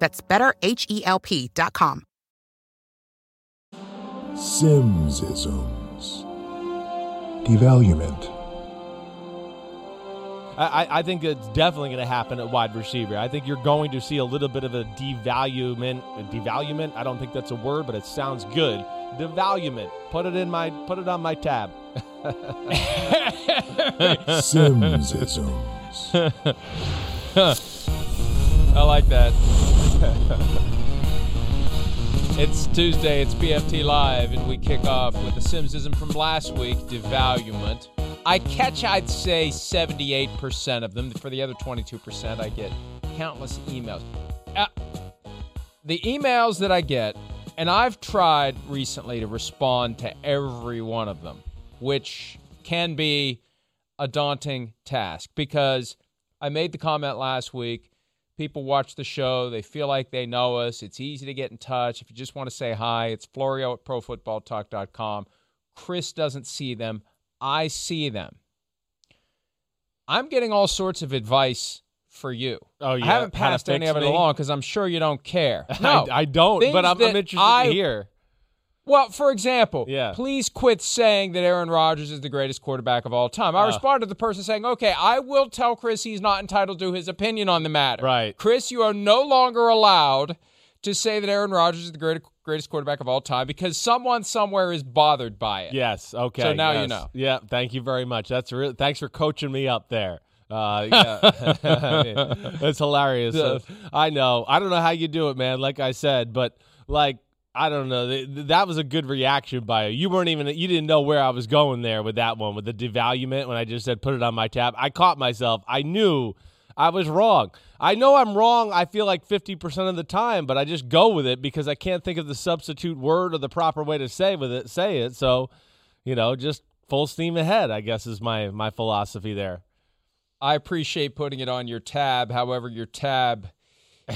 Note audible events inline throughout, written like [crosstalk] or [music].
That's betterhelp.com. Simmsisms. Devaluement. I, I think it's definitely going to happen at wide receiver. I think you're going to see a little bit of a devaluement. A devaluement. I don't think that's a word, but it sounds good. Devaluement. Put it in my. Put it on my tab. Simmsisms. [laughs] I like that. [laughs] it's Tuesday, it's PFT Live, and we kick off with the Simmsism from last week, devaluement. I catch, I'd say, 78% of them. For the other 22%, I get countless emails. Uh, the emails that I get, and I've tried recently to respond to every one of them, which can be a daunting task because I made the comment last week people watch the show. They feel like they know us. It's easy to get in touch. If you just want to say hi, it's Florio at ProFootballTalk.com. Chris doesn't see them. I see them. I'm getting all sorts of advice for you. Oh, yeah. I haven't passed any of it along because I'm sure you don't care. [laughs] No, I, I don't, Things but I'm, I'm interested I- to hear. Well, for example, Yeah. please quit saying that Aaron Rodgers is the greatest quarterback of all time. I Uh. responded to the person saying, okay, I will tell Chris he's not entitled to his opinion on the matter. Right. Chris, you are no longer allowed to say that Aaron Rodgers is the great, greatest quarterback of all time because someone somewhere is bothered by it. Yes. Okay. So now you know. Yeah. Thank you very much. That's real. Thanks for coaching me up there. Uh, yeah. I mean, it's hilarious. So, I know. I don't know how you do it, man. Like I said, but like I don't know. Th- th- That was a good reaction by you. You weren't even. You didn't know where I was going there with that one with the devaluement when I just said put it on my tab. I caught myself. I knew. I was wrong. I know I'm wrong. I feel like 50% of the time, but I just go with it because I can't think of the substitute word or the proper way to say with it. Say it. So, you know, just full steam ahead. I guess is my my philosophy there. I appreciate putting it on your tab. However, your tab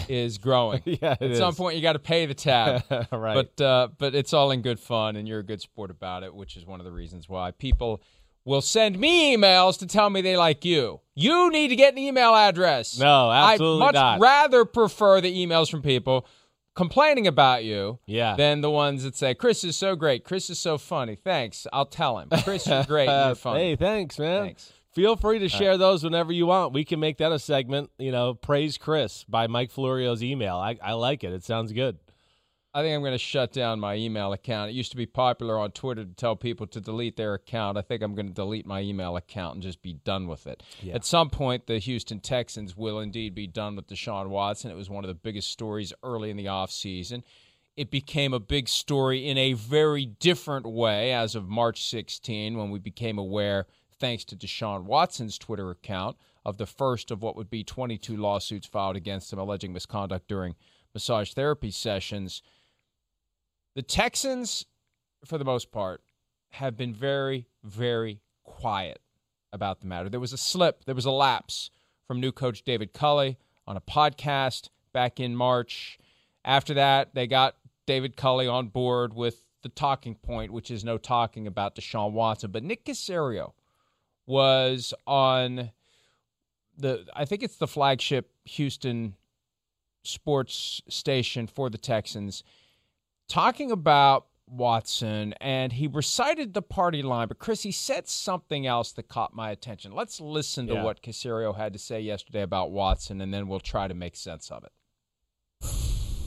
[laughs] is growing. [laughs] Yeah, At some point, you got to pay the tab. [laughs] Right. But uh, but it's all in good fun, and you're a good sport about it, which is one of the reasons why people will send me emails to tell me they like you. You need to get an email address. No, absolutely I much not. rather prefer the emails from people complaining about you Yeah. than the ones that say Chris is so great, Chris is so funny. Thanks, I'll tell him. Chris, you're great, you're funny. Hey, thanks, man. Thanks. Feel free to share those whenever you want. We can make that a segment. You know, praise Chris by Mike Florio's email. I, I like it. It sounds good. I think I'm going to shut down my email account. It used to be popular on Twitter to tell people to delete their account. I think I'm going to delete my email account and just be done with it. At some point, the Houston Texans will indeed be done with Deshaun Watson. It was one of the biggest stories early in the offseason. It became a big story in a very different way as of March 16 when we became aware, thanks to Deshaun Watson's Twitter account, of the first of what would be 22 lawsuits filed against him alleging misconduct during massage therapy sessions. The Texans, for the most part, have been very, very quiet about the matter. There was a slip, there was a lapse from new coach David Culley on a podcast back in March. After that, they got David Culley on board with the talking point, which is no talking about Deshaun Watson. But Nick Caserio was on the, I think it's the flagship Houston sports station for the Texans, talking about Watson, and he recited the party line. But Chris, he said something else that caught my attention. Let's listen to Yeah. what Caserio had to say yesterday about Watson, and then we'll try to make sense of it.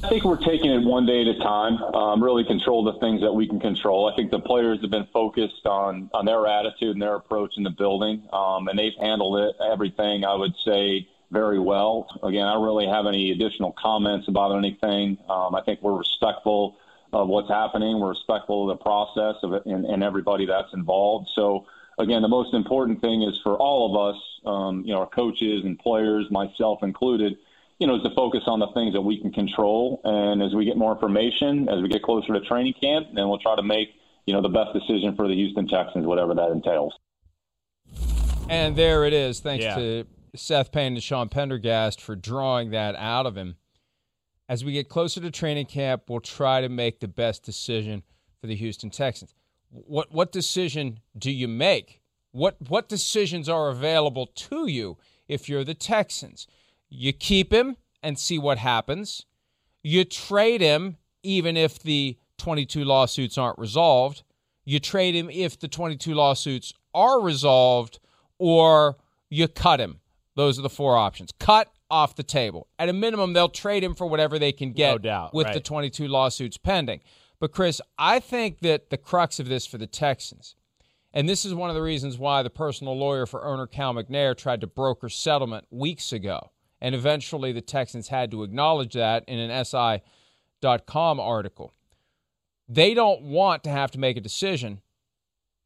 I think we're taking it one day at a time. Um, really control the things that we can control. I think the players have been focused on on their attitude and their approach in the building, um, and they've handled it everything. I would say very well. Again, I don't really have any additional comments about anything. Um, I think we're respectful of what's happening. We're respectful of the process of it and, and everybody that's involved. So. Again, the most important thing is for all of us, um, you know, our coaches and players, myself included, you know, is to focus on the things that we can control. And as we get more information, as we get closer to training camp, then we'll try to make, you know, the best decision for the Houston Texans, whatever that entails. And there it is. Thanks Yeah. to Seth Payne and Sean Pendergast for drawing that out of him. As we get closer to training camp, we'll try to make the best decision for the Houston Texans. What what decision do you make? What what decisions are available to you if you're the Texans? You keep him and see what happens. You trade him even if the 22 lawsuits aren't resolved. You trade him if the 22 lawsuits are resolved, or you cut him. Those are the four options. Cut off the table. At a minimum, they'll trade him for whatever they can get No doubt, with the 22 lawsuits pending. But, Chris, I think that the crux of this for the Texans, and this is one of the reasons why the personal lawyer for owner Cal McNair tried to broker settlement weeks ago. And eventually the Texans had to acknowledge that in an SI.com article. They don't want to have to make a decision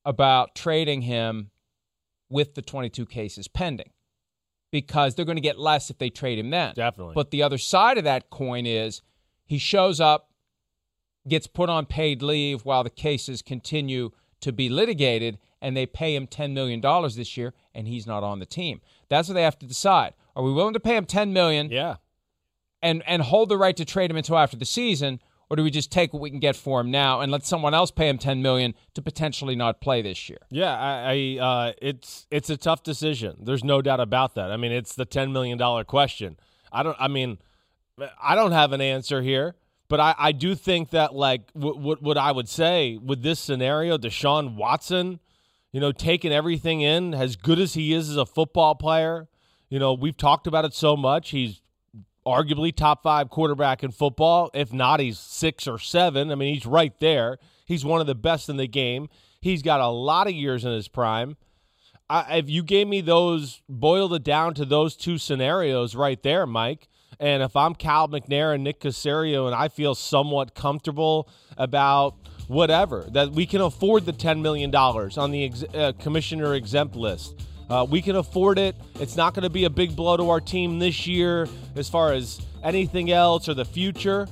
about trading him with the 22 cases pending because they're going to get less if they trade him then. Definitely. But the other side of that coin is he shows up, gets put on paid leave while the cases continue to be litigated, and they pay him $10 million this year, and he's not on the team. That's what they have to decide. Are we willing to pay him 10 million yeah. and, and hold the right to trade him until after the season, or do we just take what we can get for him now and let someone else pay him 10 million to potentially not play this year? Yeah, I, I uh, it's it's a tough decision. There's no doubt about that. I mean, it's the ten million dollar question. I don't. I mean, I don't have an answer here, but I, I do think that like what what what I would say with this scenario, Deshaun Watson, you know, taking everything in as good as he is as a football player. You know, we've talked about it so much. He's arguably top five quarterback in football. If not, he's six or seven. I mean, he's right there. He's one of the best in the game. He's got a lot of years in his prime. I, if you gave me those, boiled it down to those two scenarios right there, Mike, and if I'm Cal McNair and Nick Caserio and I feel somewhat comfortable about whatever, that we can afford the $10 million on the ex- uh, commissioner exempt list. Uh, we can afford it. It's not going to be a big blow to our team this year as far as anything else or the future.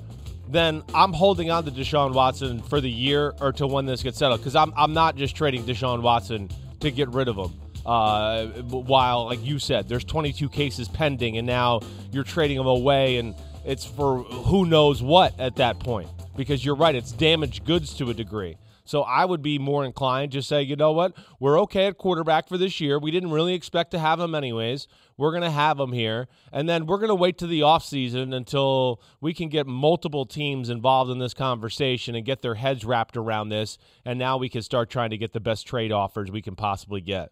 Then I'm holding on to Deshaun Watson for the year or to when this gets settled because I'm, I'm not just trading Deshaun Watson to get rid of him. Uh, while, like you said, there's 22 cases pending, and now you're trading them away, and it's for who knows what at that point. Because you're right, it's damaged goods to a degree. So I would be more inclined to say, you know what, we're okay at quarterback for this year. We didn't really expect to have him anyways. We're going to have him here. And then we're going to wait to the offseason until we can get multiple teams involved in this conversation and get their heads wrapped around this. And now we can start trying to get the best trade offers we can possibly get.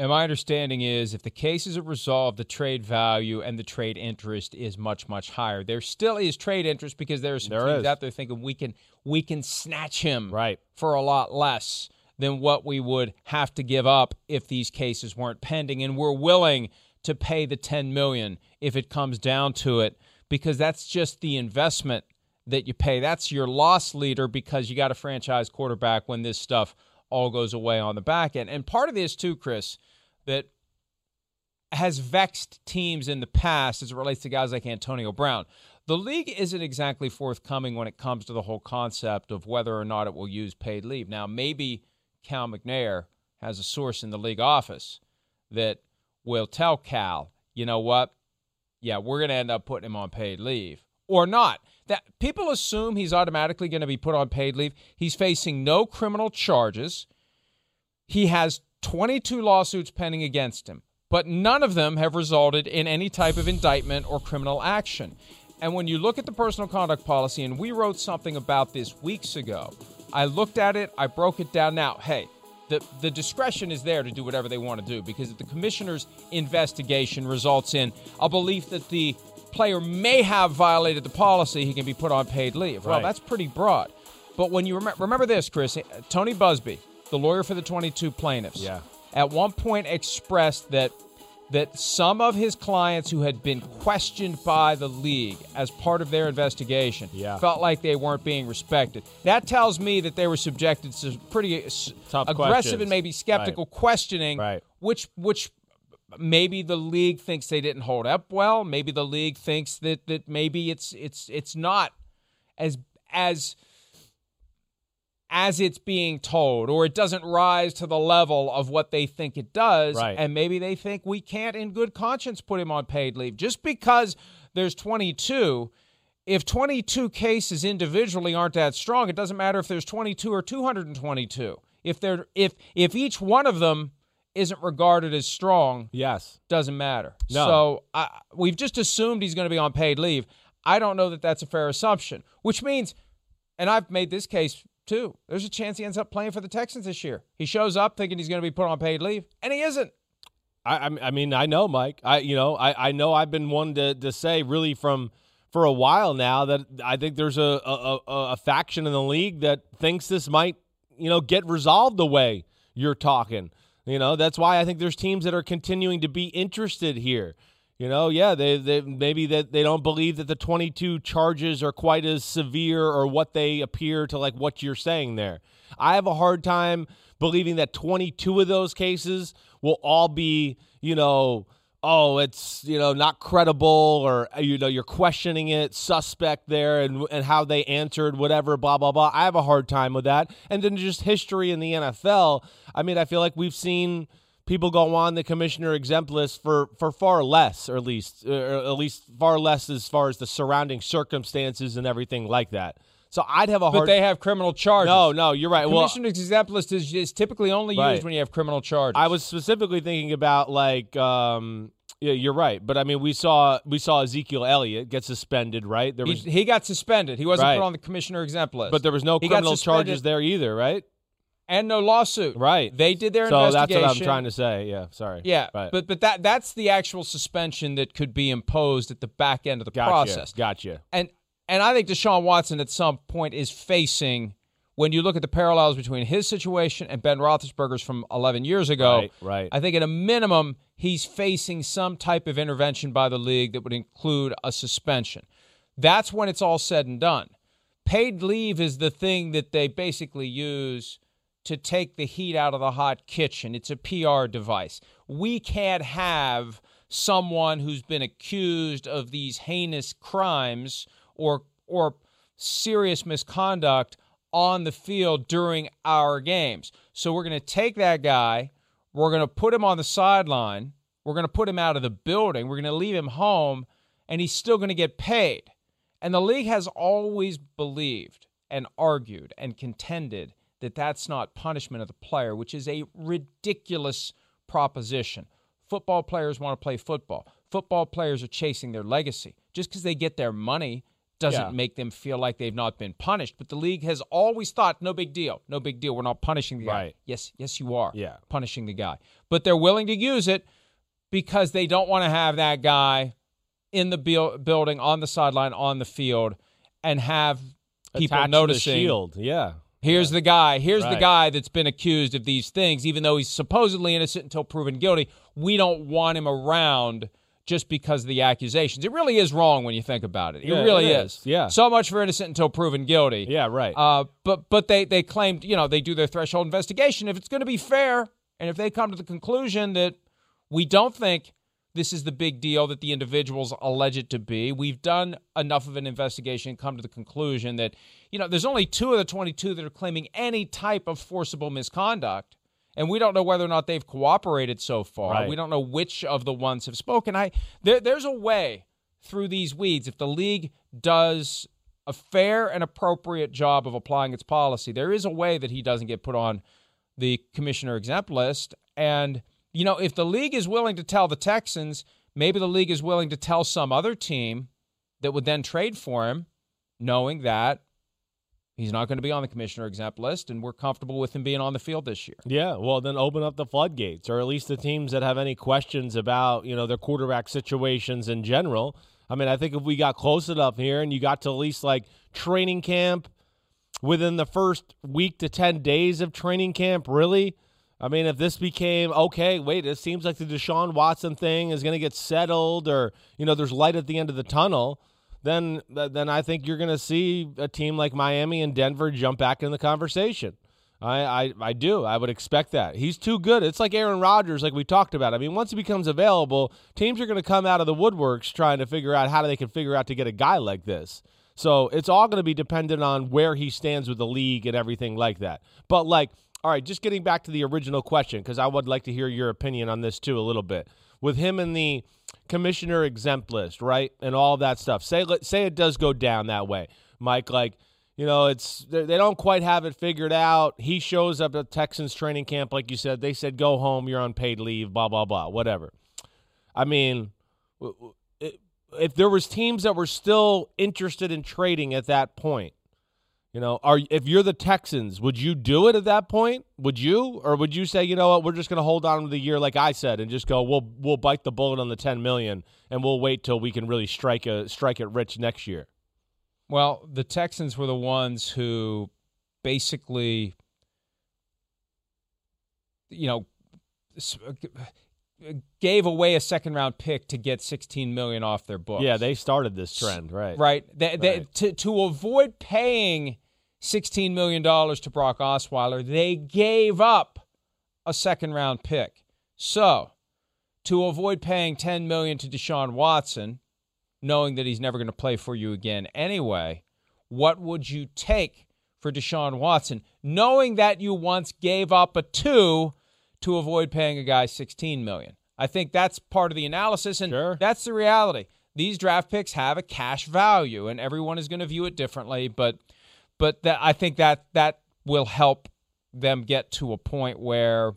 And my understanding is if the cases are resolved, the trade value and the trade interest is much, much higher. There still is trade interest because there are some There teams is. out there thinking we can we can snatch him Right. for a lot less than what we would have to give up if these cases weren't pending. And we're willing to pay the ten million if it comes down to it, because that's just the investment that you pay. That's your loss leader because you got a franchise quarterback when this stuff all goes away on the back end. And part of this too, Chris, that has vexed teams in the past as it relates to guys like Antonio Brown. The league isn't exactly forthcoming when it comes to the whole concept of whether or not it will use paid leave. Now, maybe Cal McNair has a source in the league office that will tell Cal, you know what? Yeah, we're going to end up putting him on paid leave. or not. That people assume he's automatically going to be put on paid leave. He's facing no criminal charges. He has 22 lawsuits pending against him, but none of them have resulted in any type of indictment or criminal action. And when you look at the personal conduct policy, and we wrote something about this weeks ago, I looked at it, I broke it down. Now, hey, the, the discretion is there to do whatever they want to do because if the commissioner's investigation results in a belief that the player may have violated the policy, he can be put on paid leave. Well, that's pretty broad. But when you rem- remember this, Chris, Tony Buzbee, the lawyer for the 22 plaintiffs, Yeah. at one point expressed that that some of his clients who had been questioned by the league as part of their investigation Yeah. felt like they weren't being respected. That tells me that they were subjected to pretty Tough aggressive questions. and maybe skeptical questioning, Right. which which maybe the league thinks they didn't hold up well. Maybe the league thinks that that maybe it's it's it's not as as as it's being told, or it doesn't rise to the level of what they think it does. Right. And maybe they think we can't, in good conscience, put him on paid leave. Just because there's 22, if 22 cases individually aren't that strong, it doesn't matter if there's 22 or 222. If they're if if each one of them isn't regarded as strong, Yes. doesn't matter. No. So I, we've just assumed he's going to be on paid leave. I don't know that that's a fair assumption, which means, and I've made this case too, there's a chance he ends up playing for the Texans this year. He shows up thinking he's going to be put on paid leave, and he isn't. I, I mean, I know, Mike. I, you know, I, I know I've been one to, to say really from for a while now that I think there's a, a, a, a faction in the league that thinks this might, you know, get resolved the way you're talking. You know, that's why I think there's teams that are continuing to be interested here. You know, yeah, they, they maybe that they don't believe that the 22 charges are quite as severe or what they appear to like what you're saying there. I have a hard time believing that 22 of those cases will all be, you know, oh, it's, you know, not credible or you know, you're questioning it, suspect there and and how they answered whatever blah blah blah. I have a hard time with that. And then just history in the NFL. I mean, I feel like we've seen people go on the commissioner exempt list for for far less or at least or at least far less as far as the surrounding circumstances and everything like that so i'd have a hard. But they have criminal charges. no no you're right well Commissioner's exempt list is, is typically only Right. used when you have criminal charges. i was specifically thinking about like um yeah you're right but i mean we saw we saw ezekiel elliott get suspended right there he, was he got suspended. He wasn't Right. put on the commissioner exempt list. but there was no He criminal charges there either right and no lawsuit. right They did their investigation. so that's what i'm trying to say yeah sorry Yeah, right. but but that that's the actual suspension that could be imposed at the back end of the gotcha process. gotcha And and I think Deshaun Watson at some point is facing when you look at the parallels between his situation and Ben Roethlisberger's from 11 years ago. Right, right. I think at a minimum he's facing some type of intervention by the league that would include a suspension. That's when it's all said and done. Paid leave is the thing that they basically use to take the heat out of the hot kitchen. It's a PR device. We can't have someone who's been accused of these heinous crimes or or serious misconduct on the field during our games. So we're going to take that guy, we're going to put him on the sideline, we're going to put him out of the building, we're going to leave him home and he's still going to get paid. And the league has always believed and argued and contended that that's not punishment of the player, which is a ridiculous proposition. Football players want to play football. Football players are chasing their legacy. Just because they get their money doesn't Yeah. make them feel like they've not been punished. But the league has always thought, no big deal, no big deal. We're not punishing the guy. Right. Yes, yes, you are. Yeah. punishing the guy. But they're willing to use it because they don't want to have that guy in the buil- building, on the sideline, on the field, and have people Attached noticing. shield yeah Here's the guy. Here's the guy that's been accused of these things, even though he's supposedly innocent until proven guilty. We don't want him around just because of the accusations. It really is wrong when you think about it. It Yeah, really it is. is. Yeah. So much for innocent until proven guilty. yeah right Uh, but but they they claimed you know they do their threshold investigation. If it's going to be fair, and if they come to the conclusion that we don't think this is the big deal that the individuals allege it to be, we've done enough of an investigation and come to the conclusion that you know there's only two of the 22 that are claiming any type of forcible misconduct. And we don't know whether or not they've cooperated so far. Right. We don't know which of the ones have spoken. I there, there's a way through these weeds, if the league does a fair and appropriate job of applying its policy, there is a way that he doesn't get put on the commissioner exempt list. And, you know, if the league is willing to tell the Texans, maybe the league is willing to tell some other team that would then trade for him, knowing that he's not going to be on the commissioner exempt list and we're comfortable with him being on the field this year. Yeah, well then open up the floodgates or at least the teams that have any questions about, you know, their quarterback situations in general. I mean, I think if we got close enough here and you got to at least like training camp within the first week to 10 days of training camp, really? I mean, if this became okay, wait, it seems like the Deshaun Watson thing is going to get settled, or you know, there's light at the end of the tunnel then then I think you're going to see a team like Miami and Denver jump back in the conversation. I, I, I do. I would expect that. He's too good. It's like Aaron Rodgers, like we talked about. I mean, once he becomes available, teams are going to come out of the woodworks trying to figure out how they can figure out to get a guy like this. So it's all going to be dependent on where he stands with the league and everything like that. But like, all right, just getting back to the original question because I would like to hear your opinion on this too a little bit. With him in the commissioner exempt list, right, and all that stuff. Say say it does go down that way, Mike. Like you know, it's they don't quite have it figured out. He shows up at Texans training camp, like you said. They said go home, you're on paid leave, blah blah blah, whatever. I mean, if there was teams that were still interested in trading at that point, you know, are if you're the Texans, would you do it at that point? Would you, or would you say, you know what, we're just going to hold on to the year, like I said, and just go, we'll we'll bite the bullet on the ten million, and we'll wait till we can really strike a strike it rich next year. Well, the Texans were the ones who basically, you know, gave away a second round pick to get 16 million off their books. Yeah, they started this trend, right? Right. They, right. To to avoid paying 16 million dollars to Brock Osweiler, they gave up a second round pick. So, to avoid paying 10 million to Deshaun Watson, knowing that he's never going to play for you again anyway, what would you take for Deshaun Watson, knowing that you once gave up a 2 to avoid paying a guy 16 million. I think that's part of the analysis and sure. that's the reality. These draft picks have a cash value and everyone is going to view it differently, but but that I think that that will help them get to a point where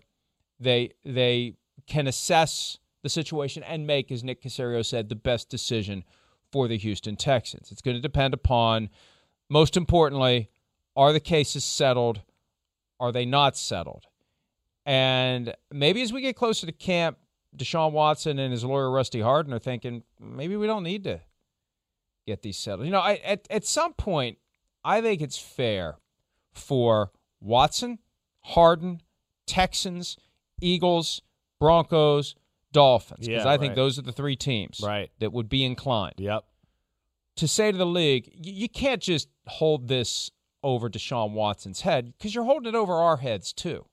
they they can assess the situation and make as Nick Caserio said the best decision for the Houston Texans. It's going to depend upon most importantly, are the cases settled? Are they not settled? And maybe as we get closer to camp, Deshaun Watson and his lawyer Rusty Hardin are thinking maybe we don't need to get these settled. You know, I, at at some point, I think it's fair for Watson, Hardin, Texans, Eagles, Broncos, Dolphins, because yeah, I think right. those are the three teams right. that would be inclined. Yep. To say to the league, you can't just hold this over Deshaun Watson's head because you're holding it over our heads too.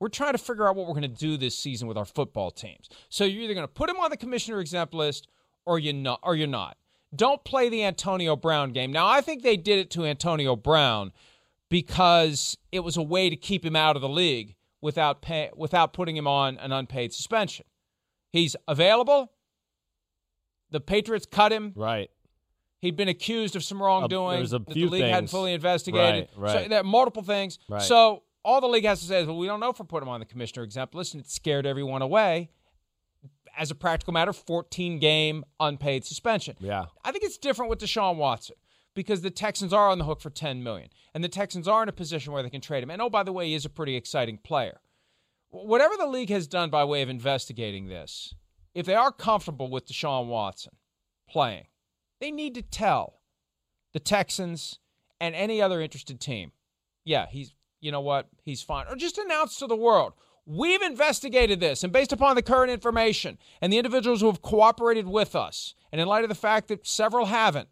We're trying to figure out what we're going to do this season with our football teams. So you're either going to put him on the commissioner exempt list or you not or you're not. Don't play the Antonio Brown game. Now, I think they did it to Antonio Brown because it was a way to keep him out of the league without pay, without putting him on an unpaid suspension. He's available. The Patriots cut him. Right. He'd been accused of some wrongdoing. There's a that few the league things. hadn't fully investigated. Right, right. So there are multiple things. Right. So all the league has to say is, well, we don't know if we're putting him on the commissioner exempt list, and it scared everyone away. As a practical matter, 14 game unpaid suspension. Yeah. I think it's different with Deshaun Watson because the Texans are on the hook for 10 million, and the Texans are in a position where they can trade him. And oh, by the way, he is a pretty exciting player. Whatever the league has done by way of investigating this, if they are comfortable with Deshaun Watson playing, they need to tell the Texans and any other interested team, yeah, he's you know what, he's fine. Or just announce to the world, we've investigated this, and based upon the current information and the individuals who have cooperated with us, and in light of the fact that several haven't,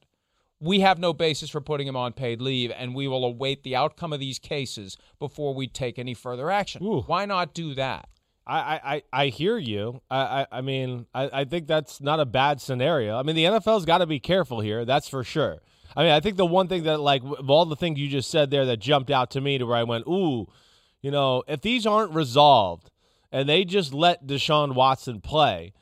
we have no basis for putting him on paid leave, and we will await the outcome of these cases before we take any further action. Ooh. Why not do that? I, I, I hear you. I, I, I mean, I, I think that's not a bad scenario. I mean, the NFL's got to be careful here. That's for sure. I mean, I think the one thing that, like, of all the things you just said there that jumped out to me to where I went, ooh, you know, if these aren't resolved and they just let Deshaun Watson play,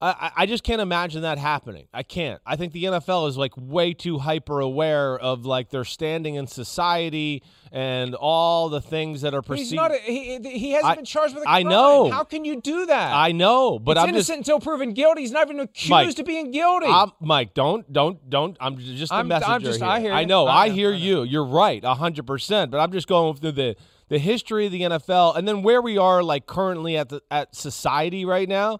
I, I just can't imagine that happening. I can't. I think the NFL is like way too hyper aware of like their standing in society and all the things that are perceived. He's not. A, he, he hasn't I- been charged with a crime. I know. How can you do that? I know, but it's I'm innocent just until proven guilty. He's not even accused Mike, of being guilty. I'm, Mike, don't, don't, don't. I'm just a I'm- I'm messenger just- here. I hear I know. I I, hear know. you. You're right, hundred percent. But I'm just going through the the history of the NFL and then where we are, like currently at the at society right now.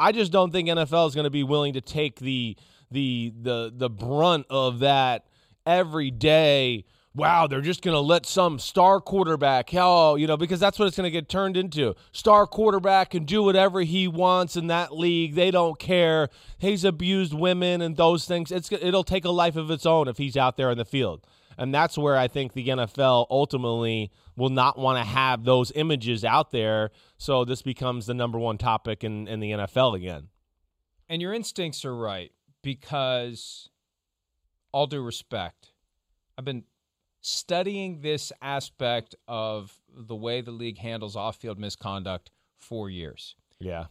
I just don't think NFL is going to be willing to take the the the the brunt of that every day. Wow, they're just going to let some star quarterback, oh, you know, because that's what it's going to get turned into. Star quarterback can do whatever he wants in that league. They don't care. He's abused women and those things. It's it'll take a life of its own if he's out there in the field. And that's where I think the NFL ultimately will not want to have those images out there. So this becomes the number one topic in, in the NFL again. And your instincts are right because, all due respect, I've been studying this aspect of the way the league handles off-field misconduct for years. Yeah.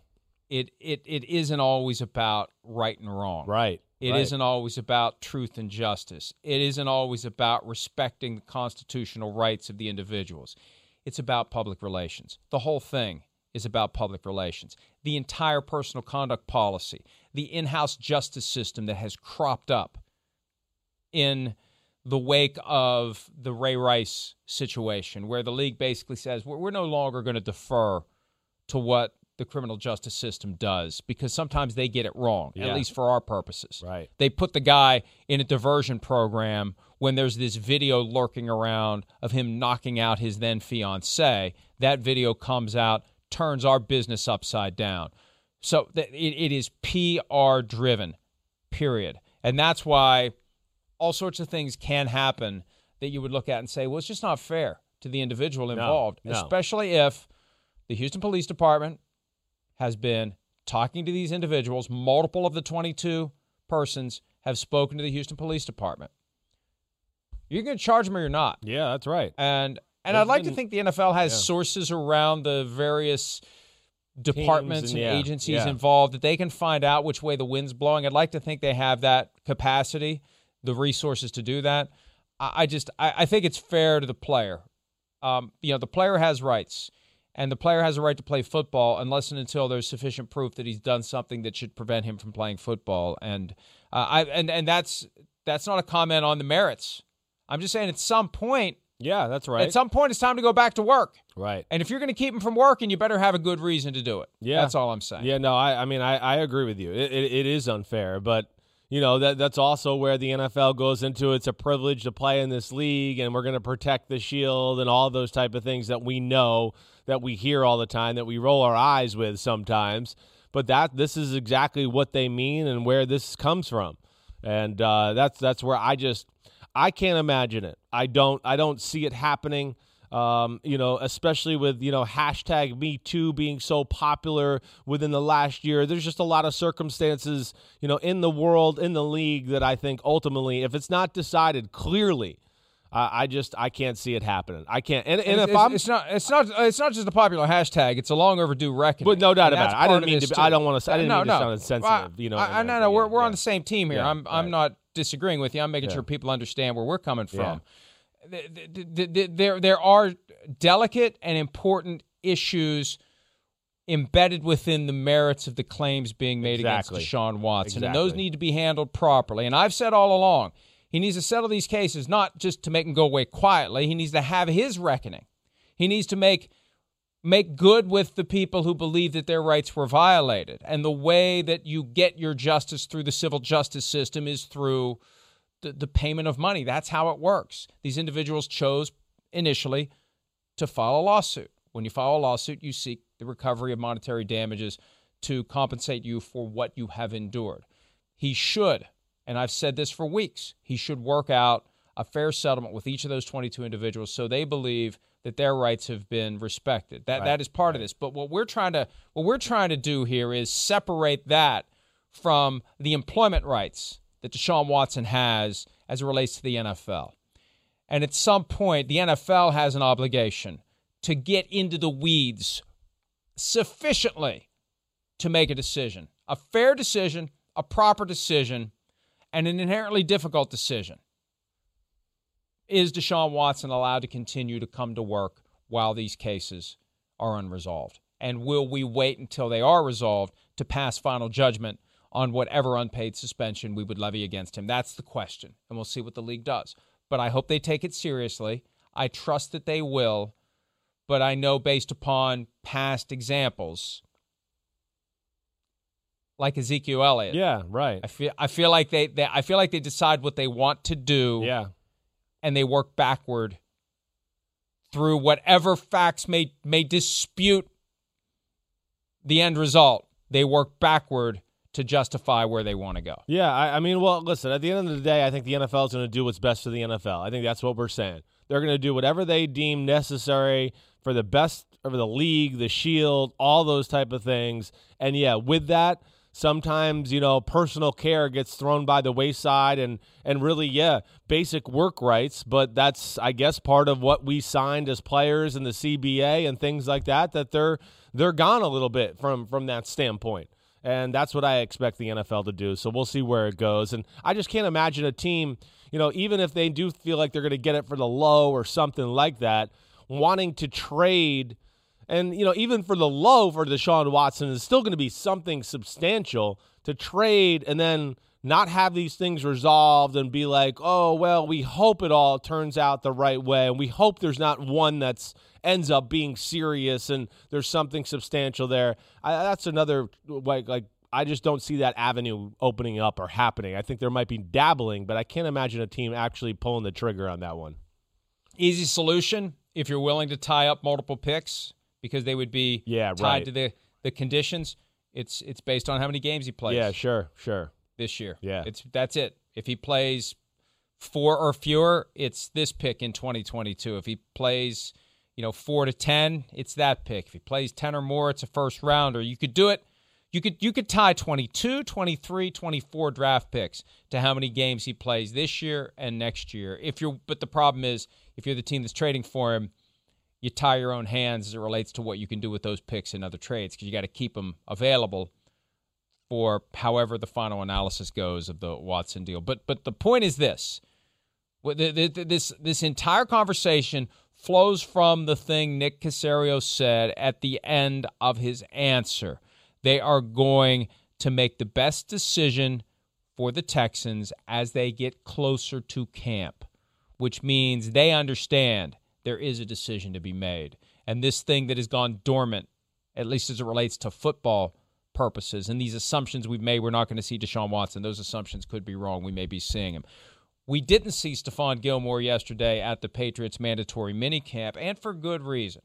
It it it isn't always about right and wrong. Right. It right. not always about truth and justice. It isn't always about respecting the constitutional rights of the individuals. It's about public relations. The whole thing is about public relations. The entire personal conduct policy, the in house justice system that has cropped up in the wake of the Ray Rice situation, where the league basically says we're, we're no longer going to defer to what the criminal justice system does because sometimes they get it wrong, Yeah. at least for our purposes. Right. They put the guy in a diversion program when there's this video lurking around of him knocking out his then fiance. That video comes out, turns our business upside down. So it, it is PR driven, period. And that's why all sorts of things can happen that you would look at and say, well, it's just not fair to the individual involved, no. especially if the Houston Police Department has been talking to these individuals. Multiple of the 22 persons have spoken to the Houston Police Department. You're going to charge them or you're not. Yeah, that's right. And and There's I'd like been- to think the NFL has yeah. sources around the various departments and- and, yeah, agencies yeah. involved that they can find out which way the wind's blowing. I'd like to think they have that capacity, the resources to do that. I, I just I, I think it's fair to the player. Um, you know, the player has rights, and the player has a right to play football unless and until there's sufficient proof that he's done something that should prevent him from playing football. And uh, I and and that's that's not a comment on the merits. I'm just saying at some point, Yeah, that's right. at some point, it's time to go back to work. right. And if you're going to keep him from working, you better have a good reason to do it. Yeah. that's all I'm saying. Yeah, no, I, I mean, I, I agree with you. It, it, it is unfair, but you know that that's also where the NFL goes into. It's a privilege to play in this league, and we're going to protect the shield and all those type of things that we know that we hear all the time that we roll our eyes with sometimes. But that this is exactly what they mean and where this comes from, and uh, that's that's where I just I can't imagine it. I don't I don't see it happening. Um, you know, especially with you know hashtag Me Too being so popular within the last year. There's just a lot of circumstances, you know, in the world, in the league that I think ultimately, if it's not decided clearly, uh, I just I can't see it happening. I can't. And, and it's, if I'm, it's not, it's not, it's not just a popular hashtag. It's a long overdue reckoning. But no doubt about it. I didn't mean to be- I don't wanna say- I didn't no, mean to no. sound insensitive, you know, I, I, no, no, we're we're on the same team here. Yeah, I'm I'm right. not disagreeing with you. I'm making Yeah. sure people understand where we're coming from. Th- th- th- th- There there are delicate and important issues embedded within the merits of the claims being made Exactly. against Deshaun Watson, and those need to be handled properly. And I've said all along, he needs to settle these cases not just to make them go away quietly. He needs to have his reckoning. He needs to make make good with the people who believe that their rights were violated. And the way that you get your justice through the civil justice system is through the, the payment of money. That's how it works. These individuals chose initially to file a lawsuit. When you file a lawsuit, you seek the recovery of monetary damages to compensate you for what you have endured. He should, and I've said this for weeks, he should work out a fair settlement with each of those 22 individuals so they believe that their rights have been respected. That that is part of this. But what we're trying to what we're trying to do here is separate that from the employment rights that Deshaun Watson has as it relates to the NFL. And at some point, the NFL has an obligation to get into the weeds sufficiently to make a decision. a fair decision, a proper decision, and an inherently difficult decision. Is Deshaun Watson allowed to continue to come to work while these cases are unresolved? And will we wait until they are resolved to pass final judgment on whatever unpaid suspension we would levy against him? That's the question. And we'll see what the league does. But I hope they take it seriously. I trust that they will. But I know based upon past examples, like Ezekiel Elliott. Yeah, right. I feel I feel like they, they I feel like they decide what they want to do. Yeah. And they work backward through whatever facts may may dispute the end result. They work backward to justify where they want to go. Yeah, I, I, mean, well, listen, at the end of the day, I think the NFL is going to do what's best for the NFL. I think that's what we're saying. They're going to do whatever they deem necessary for the best of the league, the shield, all those type of things. And yeah, with that, sometimes you know personal care gets thrown by the wayside and and really yeah basic work rights but that's i guess part of what we signed as players in the cba and things like that that they're they're gone a little bit from from that standpoint. And that's what i expect the nfl to do. So we'll see where it goes. And i just can't imagine a team you know even if they do feel like they're going to get it for the low or something like that wanting to trade and, you know, even for the low for Deshaun Watson is still going to be something substantial to trade and then not have these things resolved and be like, oh, well, we hope it all turns out the right way. And we hope there's not one that's ends up being serious and there's something substantial there. I, that's another, like, like, I just don't see that avenue opening up or happening. I think there might be dabbling, but I can't imagine a team actually pulling the trigger on that one. Easy solution if you're willing to tie up multiple picks because they would be yeah, tied right. to the, the conditions. It's it's based on how many games he plays. Yeah, sure, sure. This year. Yeah. It's that's it. If he plays four or fewer, it's this pick in 2022. If he plays, you know, 4 to 10, it's that pick. If he plays 10 or more, it's a first rounder. You could do it you could you could tie 22, 23, 24 draft picks to how many games he plays this year and next year. If you're but the problem is if you're the team that's trading for him, you tie your own hands as it relates to what you can do with those picks in other trades because you got to keep them available for however the final analysis goes of the Watson deal. But but the point is this: this this entire conversation flows from the thing Nick Caserio said at the end of his answer. They are going to make the best decision for the Texans as they get closer to camp, which means they understand there is a decision to be made. And this thing that has gone dormant, at least as it relates to football purposes, and these assumptions we've made, we're not going to see Deshaun Watson. Those assumptions could be wrong. We may be seeing him. We didn't see Stephon Gilmore yesterday at the Patriots mandatory minicamp, and for good reason.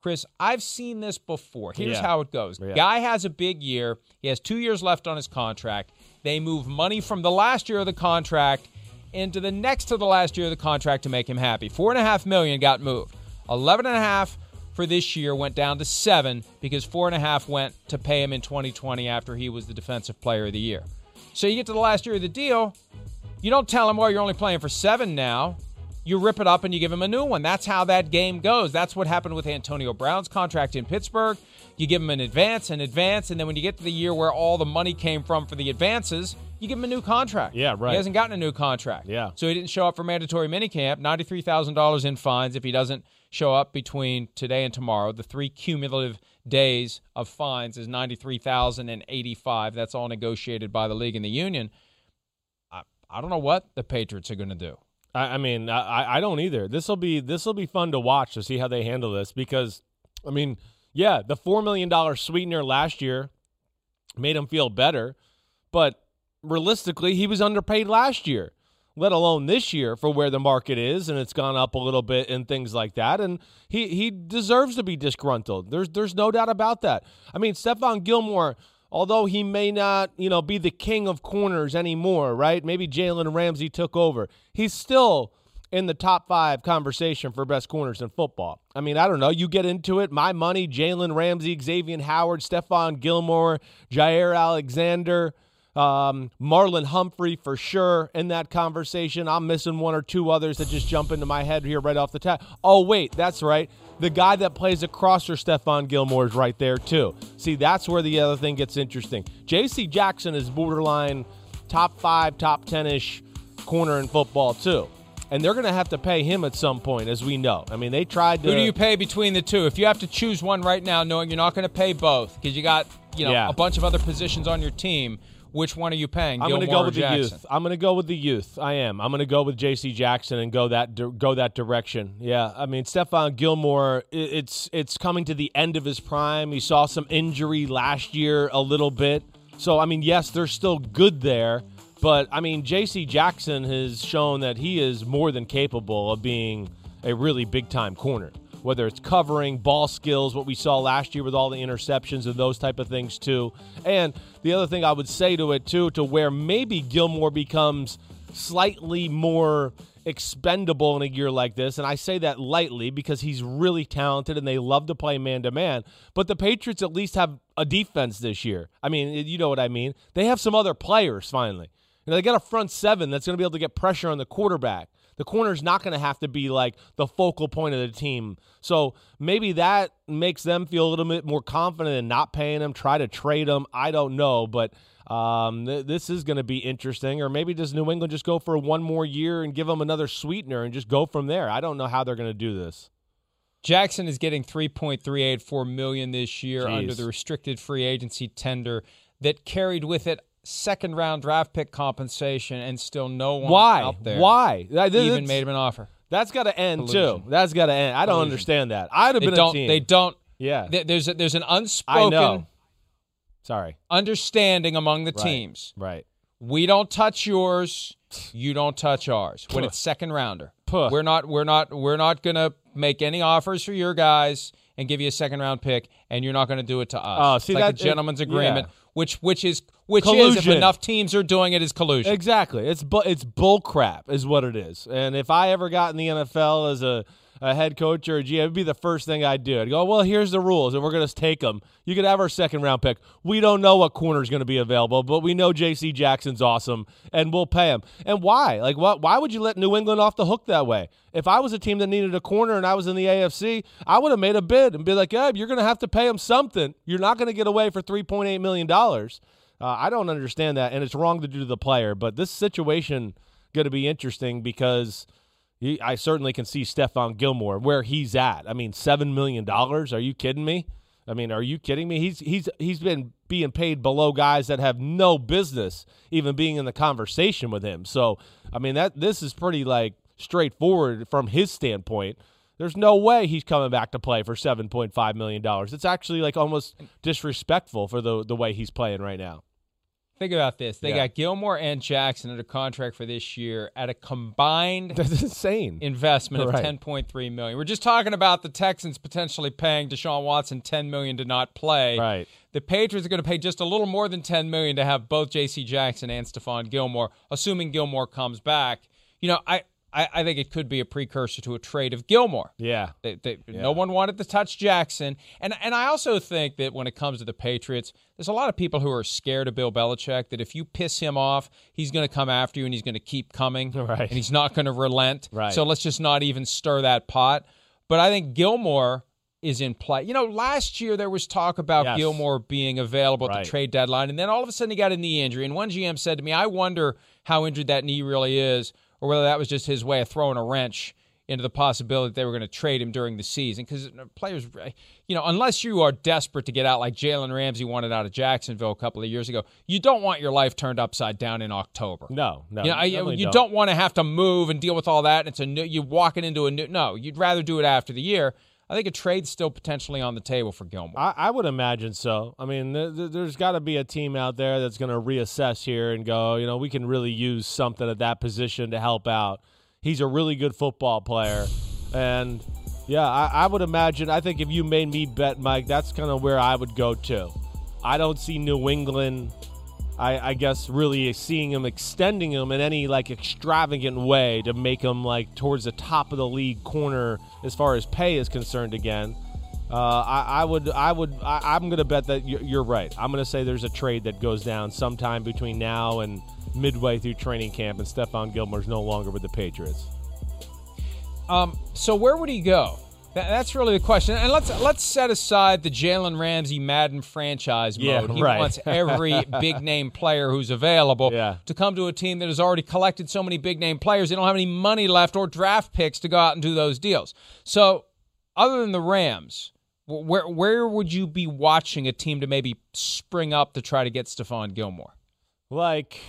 Chris, I've seen this before. Here's yeah. how it goes. Yeah. Guy has a big year. He has two years left on his contract. They move money from the last year of the contract into the next to the last year of the contract to make him happy. Four and a half million got moved. Eleven and a half for this year went down to seven because four and a half went to pay him in 2020 after he was the defensive player of the year. So you get to the last year of the deal, you don't tell him, well, you're only playing for seven now. You rip it up and you give him a new one. That's how that game goes. That's what happened with Antonio Brown's contract in Pittsburgh. You give him an advance, an advance, and then when you get to the year where all the money came from for the advances, you give him a new contract. Yeah, right. He hasn't gotten a new contract. Yeah. So he didn't show up for mandatory minicamp. $93,000 in fines if he doesn't show up between today and tomorrow. The three cumulative days of fines is 93,085. That's all negotiated by the league and the union. I, I don't know what the Patriots are going to do. I, I mean, I, I don't either. This will be this will be fun to watch to see how they handle this because, I mean, yeah, the four million dollar sweetener last year made him feel better, but realistically, he was underpaid last year, let alone this year for where the market is, and it's gone up a little bit and things like that. And he he deserves to be disgruntled. There's there's no doubt about that. I mean, Stephon Gilmore, although he may not, you know, be the king of corners anymore, right? Maybe Jalen Ramsey took over. He's still in the top five conversation for best corners in football. I mean, I don't know. You get into it. My money, Jalen Ramsey, Xavien Howard, Stephon Gilmore, Jaire Alexander. Um, Marlon Humphrey for sure in that conversation. I'm missing one or two others that just jump into my head here right off the top. Oh wait, that's right. The guy that plays across for Stephon Gilmore is right there too. See, that's where the other thing gets interesting. J.C. Jackson is borderline top five, top ten ish corner in football too and they're going to have to pay him at some point, as we know. I mean, they tried to. Who do you pay between the two? If you have to choose one right now, knowing you're not going to pay both because you got you know Yeah. a bunch of other positions on your team, which one are you paying? I'm going to go with the youth. I'm going to go with the youth. I am. I'm going to go with J.C. Jackson and go that di- go that direction. Yeah, I mean Stephon Gilmore. It's it's coming to the end of his prime. He saw some injury last year a little bit. So I mean, yes, they're still good there, but I mean J.C. Jackson has shown that he is more than capable of being a really big time corner. Whether it's covering, ball skills, what we saw last year with all the interceptions and those type of things too. And the other thing I would say to it too, to where maybe Gilmore becomes slightly more expendable in a year like this. And I say that lightly because he's really talented and they love to play man to man. But the Patriots at least have a defense this year. I mean, you know what I mean. They have some other players finally. Know, they got a front seven that's going to be able to get pressure on the quarterback. The corner's not going to have to be like the focal point of the team. So maybe that makes them feel a little bit more confident in not paying him, try to trade him. I don't know, but um, th- this is going to be interesting. Or maybe does New England just go for one more year and give them another sweetener and just go from there? I don't know how they're going to do this. Jackson is getting 3.384 million this year Jeez. under the restricted free agency tender that carried with it second round draft pick compensation and still no one Why? out there Why? That- even that's- made him an offer. That's got to end Collusion. too. That's got to end. I don't Collusion. understand that. I'd have They been don't a team. they don't Yeah. th- there's a, there's an I unspoken know. Sorry. understanding among the Right. teams. Right. We don't touch yours, you don't touch ours. When it's second rounder. Puh. We're not we're not we're not going to make any offers for your guys and give you a second round pick and you're not going to do it to us. Oh, It's see, like that- a gentleman's it- agreement yeah. which which is which is if enough teams are doing it is collusion. Exactly. It's bu- it's bull crap is what it is. And if I ever got in the NFL as a, a head coach or a GM, it'd be the first thing I'd do. I'd go, well, here's the rules, and we're going to take them. You could have our second round pick. We don't know what corner is going to be available, but we know J.C. Jackson's awesome, and we'll pay him. And why? Like, what? Why would you let New England off the hook that way? If I was a team that needed a corner and I was in the AFC, I would have made a bid and be like, hey, you're going to have to pay him something. You're not going to get away for $3.8 million. Uh, I don't understand that, and it's wrong to do to the player. But this situation going to be interesting because he, I certainly can see Stephon Gilmore where he's at. I mean, seven million dollars? Are you kidding me? I mean, are you kidding me? He's he's he's been being paid below guys that have no business even being in the conversation with him. So, I mean, that this is pretty like straightforward from his standpoint. There's no way he's coming back to play for seven point five million dollars. It's actually like almost disrespectful for the the way he's playing right now. Think about this. They Yeah. got Gilmore and Jackson under contract for this year at a combined [laughs] That's insane. investment of 10.3 million. We're just talking about the Texans potentially paying Deshaun Watson 10 million to not play. Right. The Patriots are going to pay just a little more than 10 million to have both J.C. Jackson and Stephon Gilmore, assuming Gilmore comes back. You know, I I, I think it could be a precursor to a trade of Gilmore. Yeah. They, they, Yeah. No one wanted to touch Jackson, and and I also think that when it comes to the Patriots, there's a lot of people who are scared of Bill Belichick. That if you piss him off, he's going to come after you, and he's going to keep coming, [laughs] Right. and he's not going to relent. Right. So let's just not even stir that pot. But I think Gilmore is in play. You know, last year there was talk about Yes. Gilmore being available at Right. the trade deadline, and then all of a sudden he got a knee injury. And one GM said to me, "I wonder how injured that knee really is, or whether that was just his way of throwing a wrench." Into the possibility that they were going to trade him during the season because uh, players, uh, you know, unless you are desperate to get out, like Jalen Ramsey wanted out of Jacksonville a couple of years ago, you don't want your life turned upside down in October. No, no. You, know, I- you don't. want to have to move and deal with all that. And it's a new, you're walking into a new. No, you'd rather do it after the year. I think a trade's still potentially on the table for Gilmore. I, I would imagine so. I mean, th- th- there's got to be a team out there that's going to reassess here and go, you know, we can really use something at that position to help out. He's a really good football player. And yeah, I, I would imagine, I think if you made me bet, Mike, that's kind of where I would go to. I don't see New England, I, I guess, really seeing him extending him in any like extravagant way to make him like towards the top of the league corner as far as pay is concerned again. Uh, I, I, would, I would, I, am to bet that you're, you're right. I'm to say there's a trade that goes down sometime between now and midway through training camp, and Stephon Gilmore's no longer with the Patriots. Um, so where would he go? That's really the question. And let's let's set aside the Jalen Ramsey Madden franchise mode. Yeah, he right. wants [laughs] every big name player who's available yeah. to come to a team that has already collected so many big name players. They don't have any money left or draft picks to go out and do those deals. So, other than the Rams, where where would you be watching a team to maybe spring up to try to get Stephon Gilmore? Like,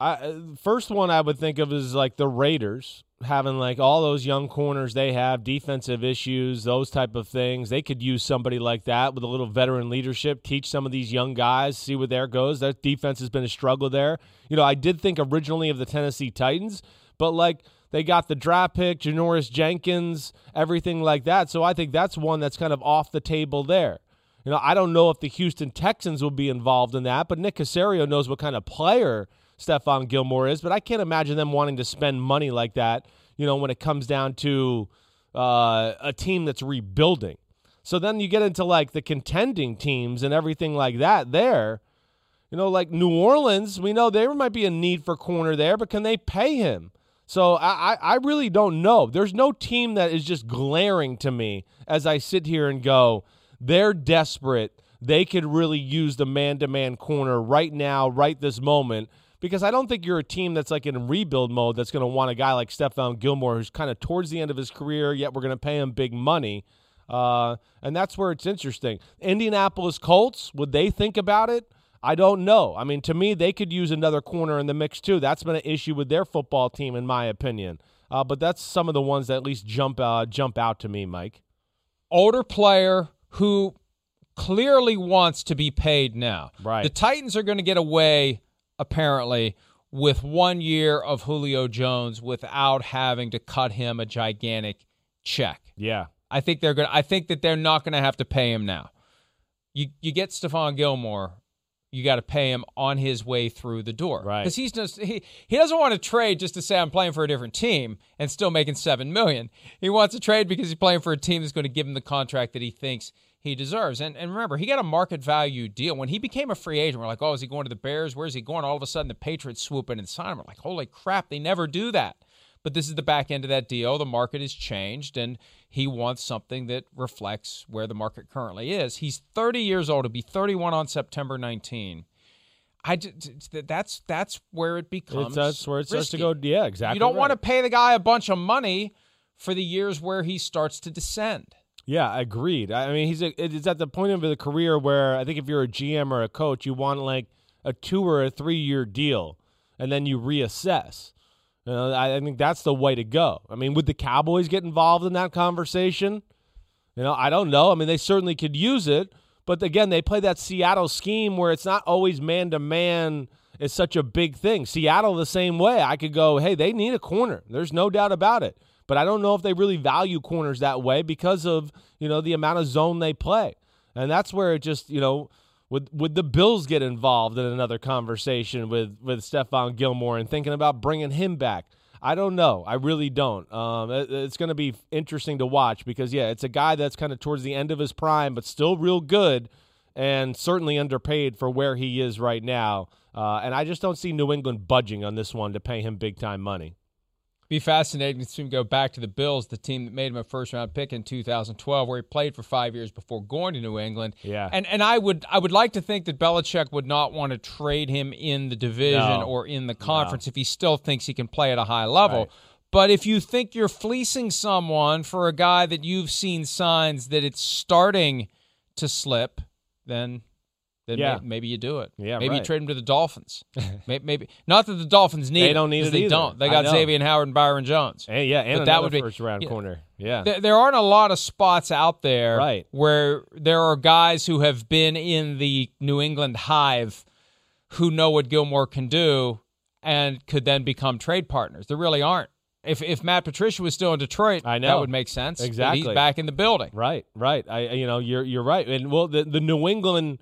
I, uh, first one I would think of is like the Raiders having like all those young corners they have, defensive issues, those type of things. They could use somebody like that with a little veteran leadership, teach some of these young guys, see where there goes. Their defense has been a struggle there. You know, I did think originally of the Tennessee Titans, but like they got the draft pick, Janoris Jenkins, everything like that. So I think that's one that's kind of off the table there. You know, I don't know if the Houston Texans will be involved in that, but Nick Caserio knows what kind of player Stephon Gilmore is, but I can't imagine them wanting to spend money like that, you know, when it comes down to uh, a team that's rebuilding. So then you get into like the contending teams and everything like that there. You know, like New Orleans, we know there might be a need for corner there, but can they pay him? So I, I really don't know. There's no team that is just glaring to me as I sit here and go, they're desperate. They could really use the man to man corner right now, right this moment. Because I don't think you're a team that's like in rebuild mode that's going to want a guy like Stephon Gilmore who's kind of towards the end of his career, yet we're going to pay him big money. Uh, and that's where it's interesting. Indianapolis Colts, would they think about it? I don't know. I mean, to me, they could use another corner in the mix too. That's been an issue with their football team, in my opinion. Uh, but that's some of the ones that at least jump uh, jump out to me, Mike. Older player who clearly wants to be paid now. Right. The Titans are going to get away, apparently, with one year of Julio Jones without having to cut him a gigantic check. Yeah. I think they're going to I think that they're not going to have to pay him now. You you get Stephon Gilmore you got to pay him on his way through the door. Right. Because he's just he, he doesn't want to trade just to say I'm playing for a different team and still making seven million. He wants to trade because he's playing for a team that's going to give him the contract that he thinks he deserves. And and remember, he got a market value deal. When he became a free agent, we're like, oh, is he going to the Bears? Where's he going? All of a sudden the Patriots swoop in and sign him. We're like, holy crap, they never do that. But this is the back end of that deal. The market has changed, and he wants something that reflects where the market currently is. He's 30 years old. He'll be 31 on September 19. I that's that's where it becomes. It's, that's where it starts to go. Yeah, exactly. You don't right. want to pay the guy a bunch of money for the years where he starts to descend. Yeah, agreed. I mean, he's a, it's at the point of the career where I think if you're a GM or a coach, you want like a two or a three year deal, and then you reassess. You know, I, I think that's the way to go. I mean, would the Cowboys get involved in that conversation? You know, I don't know. I mean, they certainly could use it, but again, they play that Seattle scheme where it's not always man to man. Is such a big thing. Seattle the same way. I could go, hey, they need a corner. There's no doubt about it. But I don't know if they really value corners that way because of you know the amount of zone they play, and that's where it just you know would would the Bills get involved in another conversation with with Stephon Gilmore and thinking about bringing him back? I don't know. I really don't. Um, it, it's going to be interesting to watch because yeah, it's a guy that's kind of towards the end of his prime, but still real good and certainly underpaid for where he is right now. Uh, and I just don't see New England budging on this one to pay him big time money be fascinating to see him go back to the Bills, the team that made him a first round pick in 2012, where he played for five years before going to New England. Yeah, and and I would I would like to think that Belichick would not want to trade him in the division no. or in the conference no. if he still thinks he can play at a high level. Right. But if you think you're fleecing someone for a guy that you've seen signs that it's starting to slip, then then yeah. may, maybe you do it. Yeah, maybe right. you trade him to the Dolphins. [laughs] maybe, maybe, not that the Dolphins need. They don't need it. They either. don't. They got Xavien Howard and Byron Jones. And yeah, and but that would be first round corner. Yeah, there, there, aren't a lot of spots out there right. where there are guys who have been in the New England hive who know what Gilmore can do and could then become trade partners. There really aren't. If if Matt Patricia was still in Detroit, I know that would make sense. Exactly, he's back in the building. Right, right. I you know you're you're right. And well, the the New England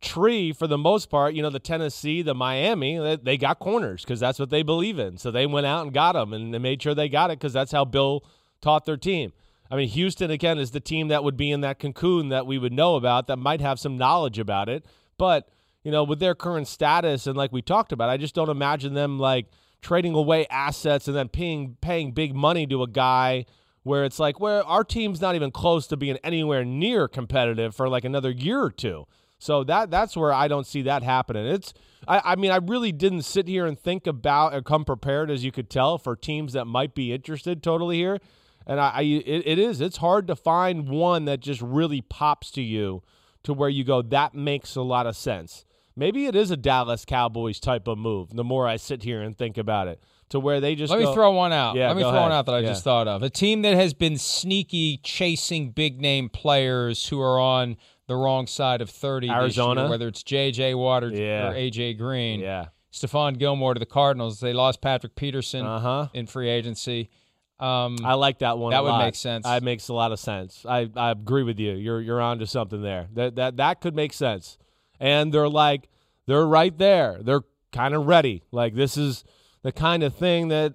tree for the most part, you know, the Tennessee, the Miami, they, they got corners because that's what they believe in. So they went out and got them and they made sure they got it because that's how Bill taught their team. I mean, Houston again is the team that would be in that cocoon that we would know about that might have some knowledge about it, but you know, with their current status and like we talked about, I just don't imagine them like trading away assets and then paying paying big money to a guy where it's like where our team's not even close to being anywhere near competitive for like another year or two. So that that's where I don't see that happening. It's I, I mean I really didn't sit here and think about or come prepared as you could tell for teams that might be interested totally here. And I, I it, it is it's hard to find one that just really pops to you to where you go that makes a lot of sense. Maybe it is a Dallas Cowboys type of move. The more I sit here and think about it, to where they just let go, me throw one out. Yeah, let me throw one out that I Yeah. just thought of. A team that has been sneaky chasing big name players who are on the wrong side of thirty. this year, Arizona? whether it's J.J. Watt or, Yeah. or A.J. Green. Yeah. Stephon Gilmore to the Cardinals. They lost Patrick Peterson Uh-huh. in free agency. Um, I like that one. That would lot. make sense. That makes a lot of sense. I, I agree with you. You're you're onto something there. That that that could make sense. And they're like they're right there. They're kind of ready. Like this is the kind of thing that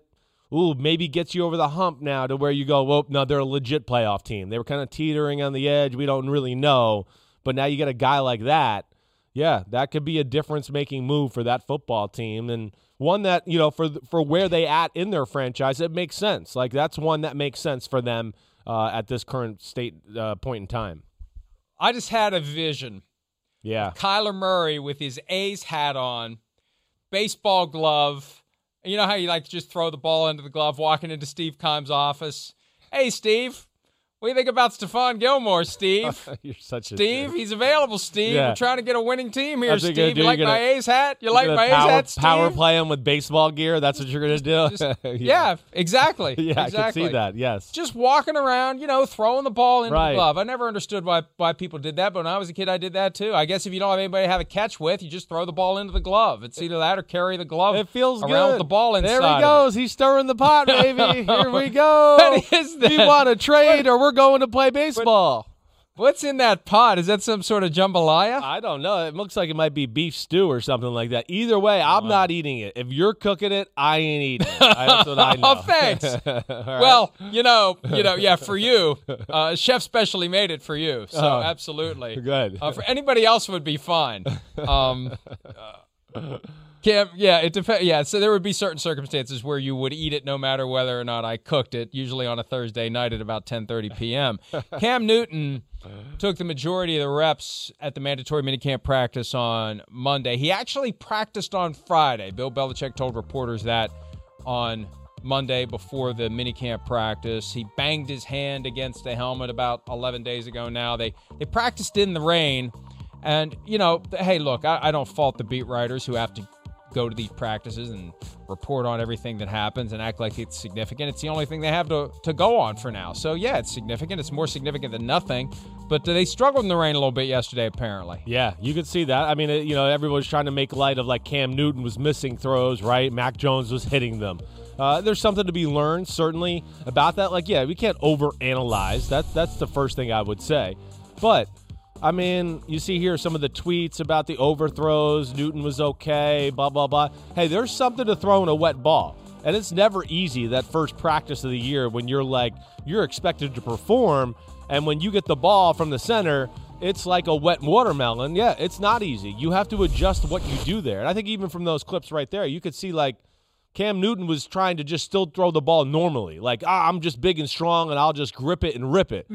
ooh maybe gets you over the hump now to where you go, well, no, they're a legit playoff team. They were kind of teetering on the edge. We don't really know, but now you get a guy like that. Yeah, that could be a difference making move for that football team and one that, you know, for for where they at in their franchise, it makes sense. Like that's one that makes sense for them uh, at this current state uh, point in time. I just had a vision. Yeah. Kyler Murray with his A's hat on, baseball glove. You know how you like to just throw the ball into the glove, walking into Steve Keim's office. Hey, Steve, what do you think about Stephon Gilmore, Steve? [laughs] You're such a Steve, jerk. he's available, Steve. Yeah. We're trying to get a winning team here, That's what you're Steve. gonna You like. You're my gonna- A's hat? You like my power, A's hat, Steve? Power play him with baseball gear. That's what you're gonna do. [laughs] Yeah, exactly. [laughs] yeah, I exactly. can see that. Yes. Just walking around, you know, throwing the ball into Right. the glove. I never understood why why people did that, but when I was a kid, I did that too. I guess if you don't have anybody to have a catch with, you just throw the ball into the glove. It's either that or carry the glove. It feels around good. with the ball inside. There he goes. He's stirring the pot, baby. Here we go. What is We want to trade, or we're going to play baseball. What's in that pot? Is that some sort of jambalaya? I don't know. It looks like it might be beef stew or something like that. Either way, I'm not eating it. If you're cooking it, I ain't eating it. [laughs] That's what I know. Oh, thanks. [laughs] Right. Well, you know, you know, yeah, for you, uh, chef specially made it for you, so Oh, absolutely good. Uh, for anybody else would be fine. Um, uh, [laughs] Cam, yeah, it depends. Yeah, so there would be certain circumstances where you would eat it no matter whether or not I cooked it. Usually on a Thursday night at about 10:30 p.m. [laughs] Cam Newton took the majority of the reps at the mandatory minicamp practice on Monday. He actually practiced on Friday. Bill Belichick told reporters that on Monday before the minicamp practice. He banged his hand against the helmet about 11 days ago now. They they practiced in the rain. And, you know, hey, look, I, I don't fault the beat writers who have to go to these practices and report on everything that happens and act like it's significant. It's the only thing they have to, to go on for now. So, yeah, it's significant. It's more significant than nothing. But they struggled in the rain a little bit yesterday, apparently. Yeah, you could see that. I mean, you know, everyone's trying to make light of like Cam Newton was missing throws, right? Mac Jones was hitting them. Uh, there's something to be learned, certainly, about that. Like, yeah, we can't overanalyze. That's that's the first thing I would say. But I mean, you see here some of the tweets about the overthrows. Newton was okay, blah blah blah. Hey, there's something to throw in a wet ball. And it's never easy that first practice of the year when you're like you're expected to perform and when you get the ball from the center, it's like a wet watermelon. Yeah, it's not easy. You have to adjust what you do there. And I think even from those clips right there, you could see like Cam Newton was trying to just still throw the ball normally. Like, ah, I'm just big and strong and I'll just grip it and rip it.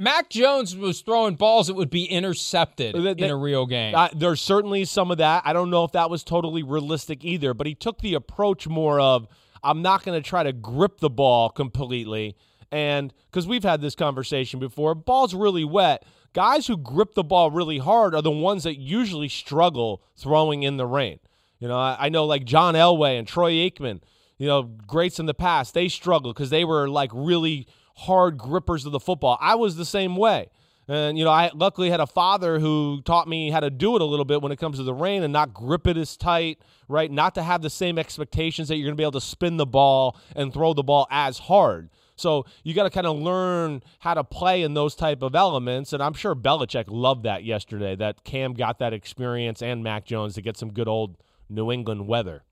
Mac Jones was throwing balls that would be intercepted in a real game. Uh, there's certainly some of that. I don't know if that was totally realistic either, but he took the approach more of I'm not going to try to grip the ball completely. And because we've had this conversation before, ball's really wet. Guys who grip the ball really hard are the ones that usually struggle throwing in the rain. You know, I, I know like John Elway and Troy Aikman, you know, greats in the past, they struggled because they were like really hard grippers of the football. I was the same way. And you know, I luckily had a father who taught me how to do it a little bit when it comes to the rain and not grip it as tight, right? Not to have the same expectations that you're going to be able to spin the ball and throw the ball as hard. So you got to kind of learn how to play in those type of elements, and I'm sure Belichick loved that yesterday. That Cam got that experience and Mac Jones to get some good old New England weather.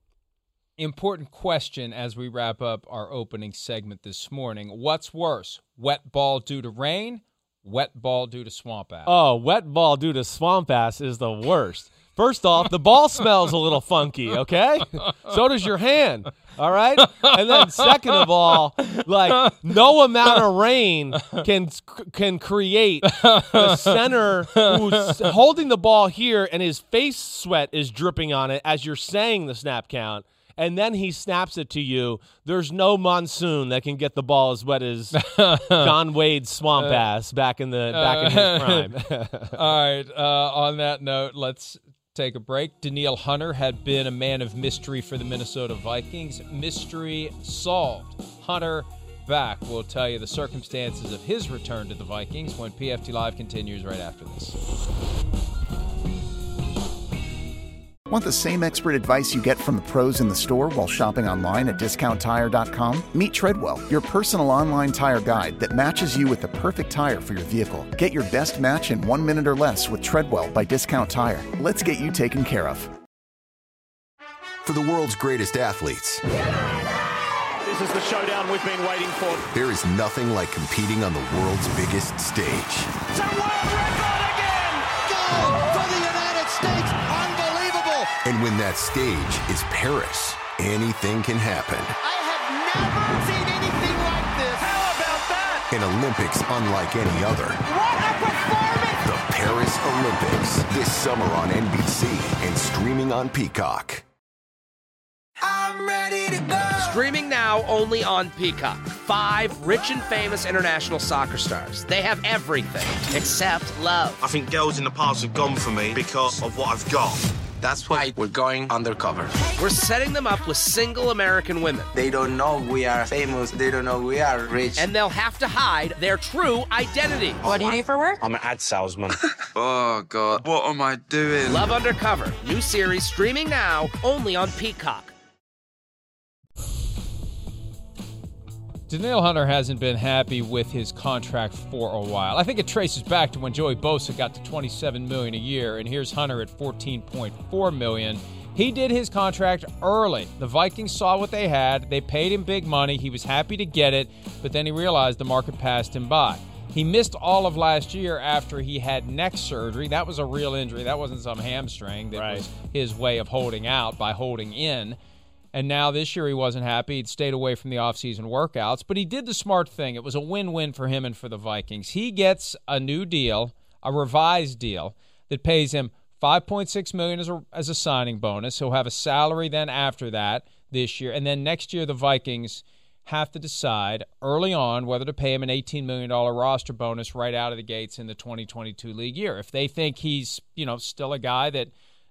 Important question as we wrap up our opening segment this morning. What's worse, wet ball due to rain, wet ball due to swamp ass? Oh, wet ball due to swamp ass is the worst. First off, the ball smells a little funky, okay? So does your hand, all right? And then second of all, like no amount of rain can can create the center who's holding the ball here and his face sweat is dripping on it as you're saying the snap count and then he snaps it to you. There's no monsoon that can get the ball as wet as [laughs] John Wade's swamp ass back in the back in his prime. [laughs] All right. Uh, on that note, let's take a break. Danielle Hunter had been a man of mystery for the Minnesota Vikings. Mystery solved. Hunter back. We'll tell you the circumstances of his return to the Vikings when PFT Live continues right after this. Want the same expert advice you get from the pros in the store while shopping online at discounttire.com? Meet Treadwell, your personal online tire guide that matches you with the perfect tire for your vehicle. Get your best match in one minute or less with Treadwell by Discount Tire. Let's get you taken care of. For the world's greatest athletes, this is the showdown we've been waiting for. There is nothing like competing on the world's biggest stage. It's a world record again! Gold for the United States! And when that stage is Paris, anything can happen. I have never seen anything like this. How about that? An Olympics unlike any other. What a performance! The Paris Olympics, this summer on NBC and streaming on Peacock. I'm ready to go. Streaming now only on Peacock. Five rich and famous international soccer stars. They have everything except love. I think girls in the past have gone for me because of what I've got. That's why we're going undercover. We're setting them up with single American women. They don't know we are famous. They don't know we are rich. And they'll have to hide their true identity. What do you do for work? I'm an ad salesman. [laughs] oh, God. What am I doing? Love Undercover. New series streaming now only on Peacock. Danielle Hunter hasn't been happy with his contract for a while. I think it traces back to when Joey Bosa got to 27 million a year, and here's Hunter at 14.4 million. He did his contract early. The Vikings saw what they had. They paid him big money. He was happy to get it, but then he realized the market passed him by. He missed all of last year after he had neck surgery. That was a real injury. That wasn't some hamstring. That right. was his way of holding out by holding in. And now this year he wasn't happy. He'd stayed away from the offseason workouts, but he did the smart thing. It was a win win for him and for the Vikings. He gets a new deal, a revised deal that pays him 5.6 million as a, as a signing bonus. He'll have a salary then after that this year. And then next year the Vikings have to decide early on whether to pay him an $18 million roster bonus right out of the gates in the 2022 league year. If they think he's, you know, still a guy that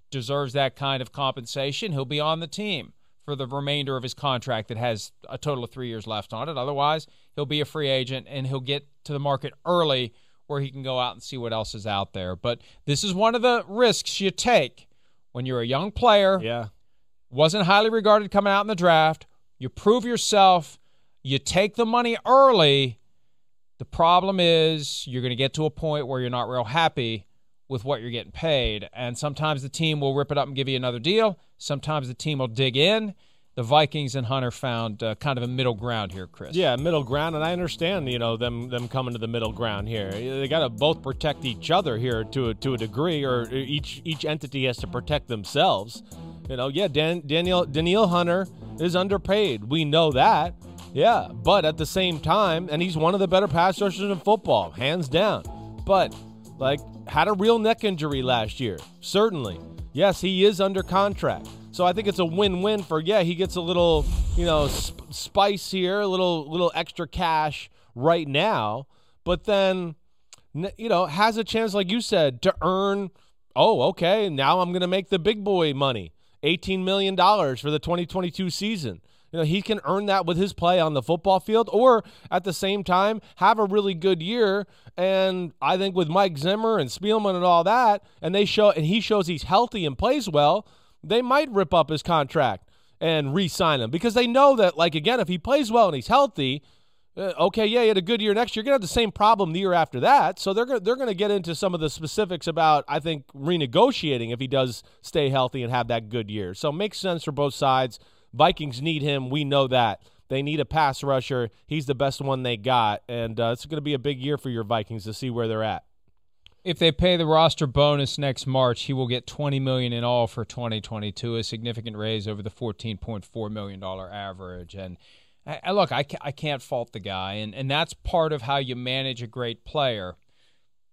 deserves that kind of compensation, he'll be on the team for the remainder of his contract that has a total of three years left on it. Otherwise, he'll be a free agent and he'll get to the market early where he can go out and see what else is out there. But this is one of the risks you take when you're a young player. Yeah. Wasn't highly regarded coming out in the draft. You prove yourself. You take the money early. The problem is you're going to get to a point where you're not real happy with what you're getting paid. And sometimes the team will rip it up and give you another deal. Sometimes the team will dig in. The Vikings and Hunter found uh, kind of a middle ground here, Chris. Yeah, middle ground, and I understand, you know, them them coming to the middle ground here. They got to both protect each other here to a, to a degree, or each each entity has to protect themselves. You know, yeah, Dan, Daniel Danielle Hunter is underpaid. We know that. Yeah, but at the same time, and he's one of the better pass rushers in football, hands down. But like had a real neck injury last year. Certainly. Yes, he is under contract. So I think it's a win-win for yeah, he gets a little, you know, sp- spice here, a little little extra cash right now, but then you know, has a chance like you said to earn oh, okay, now I'm going to make the big boy money. 18 million dollars for the 2022 season. You know, he can earn that with his play on the football field or at the same time have a really good year. And I think with Mike Zimmer and Spielman and all that, and they show and he shows he's healthy and plays well, they might rip up his contract and re-sign him because they know that, like again, if he plays well and he's healthy, uh, okay, yeah, he had a good year next year. You're gonna have the same problem the year after that. So they're gonna they're gonna get into some of the specifics about I think renegotiating if he does stay healthy and have that good year. So it makes sense for both sides Vikings need him. We know that. They need a pass rusher. He's the best one they got, and uh, it's going to be a big year for your Vikings to see where they're at. If they pay the roster bonus next March, he will get 20 million in all for 2022, a significant raise over the 14.4 million dollar average. And I, I look, I, ca- I can't fault the guy, and and that's part of how you manage a great player.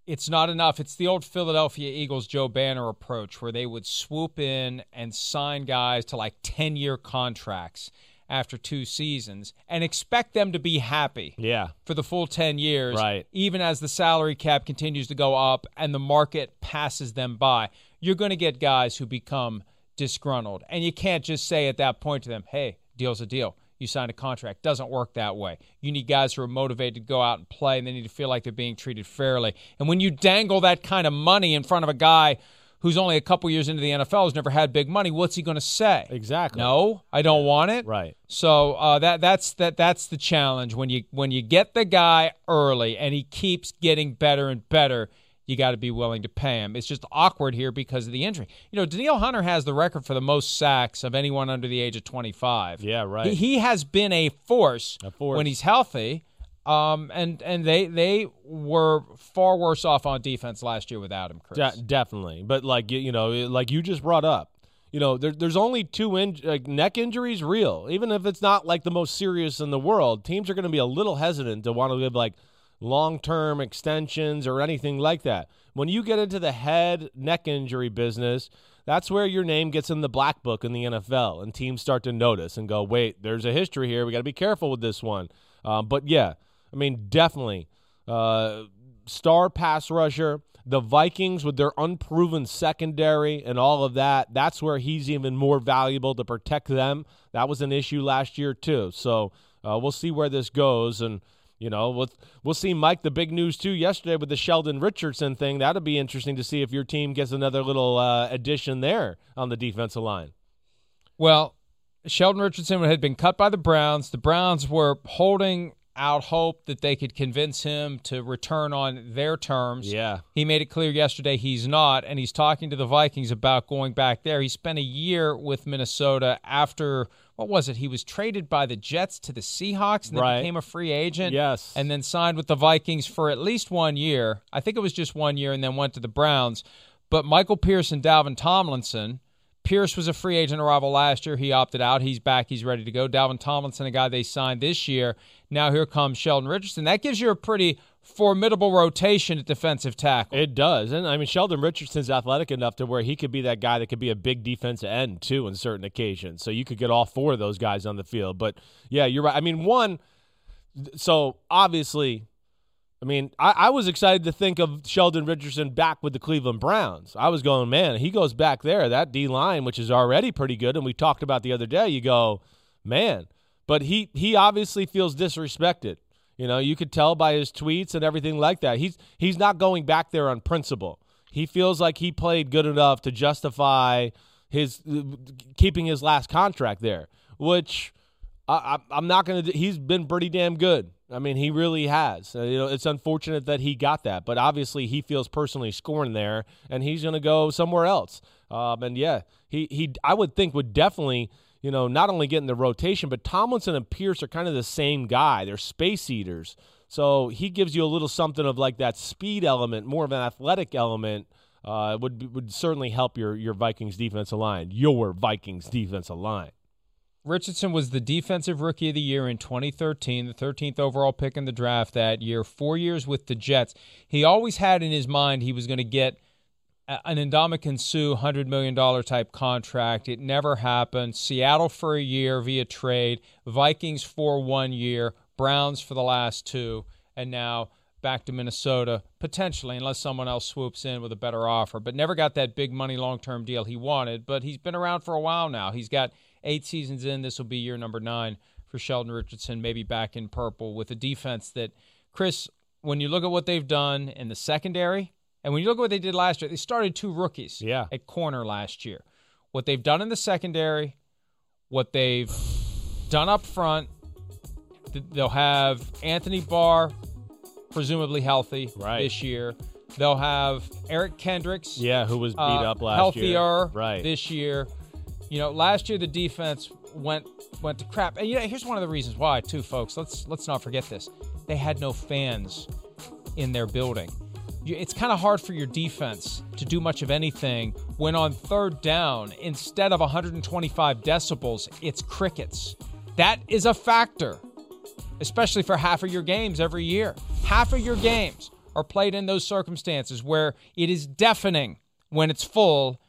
It's not enough. It's the old Philadelphia Eagles Joe Banner approach, where they would swoop in and sign guys to like 10 year contracts after two seasons and expect them to be happy Yeah. for the full 10 years, Right. even as the salary cap continues to go up and the market passes them by. You're going to get guys who become disgruntled. And you can't just say at that point to them, hey, deal's a deal. You sign a contract. Doesn't work that way. You need guys who are motivated to go out and play, and they need to feel like they're being treated fairly. And when you dangle that kind of money in front of a guy who's only a couple years into the NFL, who's never had big money, what's he going to say? Exactly. No, I don't want it. Right. So uh, that that's that that's the challenge when you when you get the guy early and he keeps getting better and better. You got to be willing to pay him. It's just awkward here because of the injury. You know, Danielle Hunter has the record for the most sacks of anyone under the age of 25. Yeah, right. He, he has been a force, force. when he's healthy. Um, and and they they were far worse off on defense last year without him, Chris. De- definitely. But like you, you know, like you just brought up, you know, there, there's only two in, like neck injuries real. Even if it's not like the most serious in the world, teams are going to be a little hesitant to want to give like long-term extensions or anything like that. When you get into the head neck injury business, that's where your name gets in the black book in the NFL, and teams start to notice and go, "Wait, there's a history here. We got to be careful with this one." Um, but yeah, I mean, definitely uh, star pass rusher. The Vikings with their unproven secondary and all of that, that's where he's even more valuable to protect them. That was an issue last year too. So uh, we'll see where this goes, and you know we'll we'll see Mike. The big news too yesterday with the Sheldon Richardson thing. That'll be interesting to see if your team gets another little uh, addition there on the defensive line. Well, Sheldon Richardson had been cut by the Browns. The Browns were holding out hope that they could convince him to return on their terms. Yeah. He made it clear yesterday he's not, and he's talking to the Vikings about going back there. He spent a year with Minnesota after, what was it? He was traded by the Jets to the Seahawks and then Right. became a free agent. Yes. And then signed with the Vikings for at least one year. I think it was just one year, and then went to the Browns. But Michael Pierce and Dalvin Tomlinson, Pierce was a free agent arrival last year. He opted out. He's back. He's ready to go. Dalvin Tomlinson, a guy they signed this year. Now here comes Sheldon Richardson. That gives you a pretty formidable rotation at defensive tackle. It does. And I mean, Sheldon Richardson's athletic enough to where he could be that guy that could be a big defensive end, too, on certain occasions. So you could get all four of those guys on the field. But yeah, you're right. I mean, one, so obviously, I mean, I, I was excited to think of Sheldon Richardson back with the Cleveland Browns. I was going, man, he goes back there, that D line, which is already pretty good. And we talked about the other day, you go, man. But he he obviously feels disrespected. You know, you could tell by his tweets and everything like that. He's he's not going back there on principle. He feels like he played good enough to justify his keeping his last contract there, which I, I, I'm not going to. He's been pretty damn good. I mean, he really has. Uh, you know, it's unfortunate that he got that, but obviously he feels personally scorned there, and he's going to go somewhere else. Um, and yeah, he he I would think would definitely you know not only get in the rotation, but Tomlinson and Pierce are kind of the same guy. They're space eaters, so he gives you a little something of like that speed element, more of an athletic element. Uh, would would certainly help your your Vikings defensive line, your Vikings defensive line. Richardson was the defensive rookie of the year in 2013, the 13th overall pick in the draft that year, four years with the Jets. He always had in his mind he was going to get an Ndamukong Suh $100 million type contract. It never happened. Seattle for a year via trade, Vikings for one year, Browns for the last two, and now back to Minnesota, potentially, unless someone else swoops in with a better offer. But never got that big money long term deal he wanted. But he's been around for a while now. He's got eight seasons in. This will be year number nine for Sheldon Richardson, maybe back in purple with a defense that, Chris, when you look at what they've done in the secondary, and when you look at what they did last year, they started two rookies Yeah. at corner last year. What they've done in the secondary, what they've done up front, they'll have Anthony Barr presumably healthy Right. this year. They'll have Eric Kendricks, Yeah, who was beat uh, up last healthier year? Right. this year. You know, last year the defense went went to crap. And you know, here's one of the reasons why, too, folks. Let's let's not forget this. They had no fans in their building. It's kind of hard for your defense to do much of anything when on third down, instead of 125 decibels, it's crickets. That is a factor, especially for half of your games every year. Half of your games are played in those circumstances where it is deafening when it's full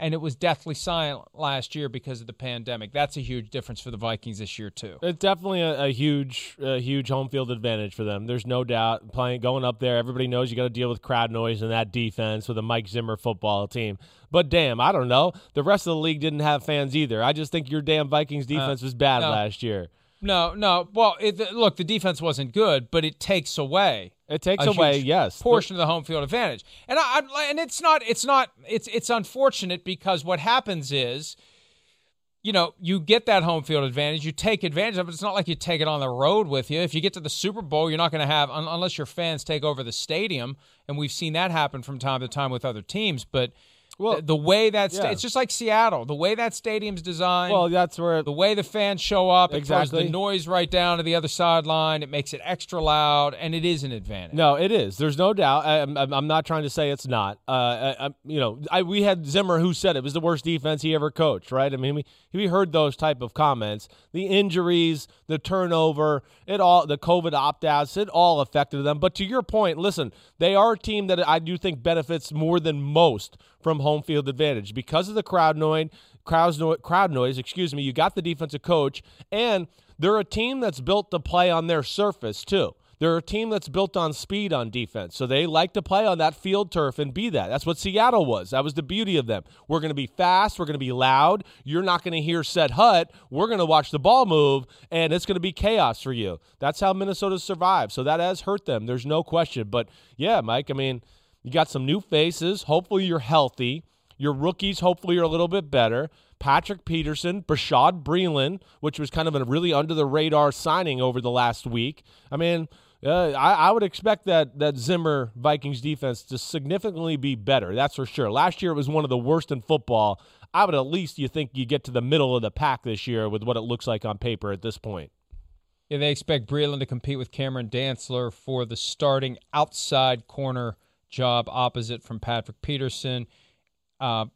and it was deathly silent last year because of the pandemic. That's a huge difference for the Vikings this year too. It's definitely a, a huge, a huge home field advantage for them. There's no doubt. Playing, going up there, everybody knows you got to deal with crowd noise and that defense with a Mike Zimmer football team. But damn, I don't know. The rest of the league didn't have fans either. I just think your damn Vikings uh, defense uh, was bad no. last year. No, no. Well, it, look, the defense wasn't good, but it takes away it takes away, yes, portion of the home field advantage. And I, and it's not, it's not, it's it's unfortunate because what happens is, you know, you get that home field advantage, you take advantage of it. It's not like you take it on the road with you. If you get to the Super Bowl, you're not going to have unless your fans take over the stadium, and we've seen that happen from time to time with other teams, but well, the, the way that sta- yeah. it's just like Seattle. The way that stadium's designed. Well, that's where the way the fans show up. Exactly. the noise right down to the other sideline. It makes it extra loud, and it is an advantage. No, it is. There's no doubt. I, am I'm not trying to say it's not. Uh, I, I, you know, I, we had Zimmer who said it was the worst defense he ever coached. Right. I mean, we we heard those type of comments. The injuries, the turnover, it all, the COVID opt outs, it all affected them. But to your point, listen, they are a team that I do think benefits more than most from home field advantage because of the crowd noise. Crowd noise, excuse me. You got the defensive coach, and they're a team that's built to play on their surface too. They're a team that's built on speed on defense. So they like to play on that field turf and be that. That's what Seattle was. That was the beauty of them. We're going to be fast. We're going to be loud. You're not going to hear set hut. We're going to watch the ball move, and it's going to be chaos for you. That's how Minnesota survived. So that has hurt them. There's no question. But yeah, Mike, I mean, you got some new faces. Hopefully you're healthy. Your rookies, hopefully, are a little bit better. Patrick Peterson, Bashaud Breeland, which was kind of a really under the radar signing over the last week. I mean, uh, I, I, would expect that that Zimmer Vikings defense to significantly be better. That's for sure. Last year it was one of the worst in football. I would at least you think you get to the middle of the pack this year with what it looks like on paper at this point. Yeah, they expect Breeland to compete with Cameron Dantzler for the starting outside corner job opposite from Patrick Peterson. Uh,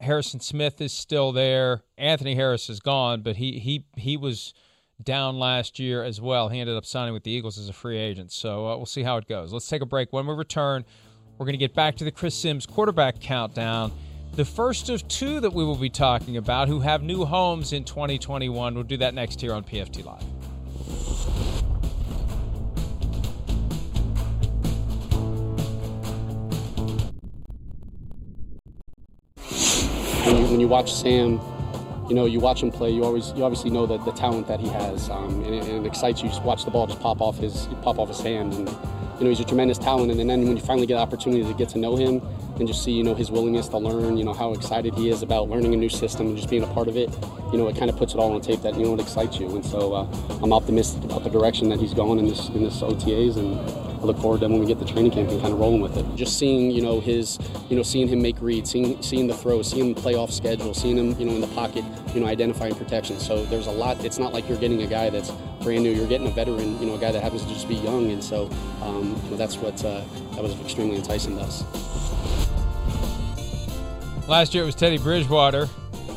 Harrison Smith is still there. Anthony Harris is gone, but he he he was down last year as well. He ended up signing with the Eagles as a free agent. So uh, we'll see how it goes. Let's take a break. When we return, we're going to get back to the Chris Sims quarterback countdown. The first of two that we will be talking about who have new homes in 2021. We'll do that next here on PFT Live. when you, when you watch Sam, you know, you watch him play, you always you obviously know that the talent that he has, um, and, it, and, it, excites you. Just watch the ball just pop off his pop off his hand, and you know he's a tremendous talent. And then when you finally get the opportunity to get to know him and just see you know his willingness to learn, you know how excited he is about learning a new system and just being a part of it, you know it kind of puts it all on tape that you know it excites you. And so uh, I'm optimistic about the direction that he's going in this in this OTAs and I look forward to when we get the training camp and kind of rolling with it. Just seeing, you know, his, you know, seeing him make reads, seeing, seeing the throws, seeing him play off schedule, seeing him, you know, in the pocket, you know, identifying protection. So there's a lot. It's not like you're getting a guy that's brand new. You're getting a veteran, you know, a guy that happens to just be young. And so, um, you know, that's what uh, that was extremely enticing to us. Last year it was Teddy Bridgewater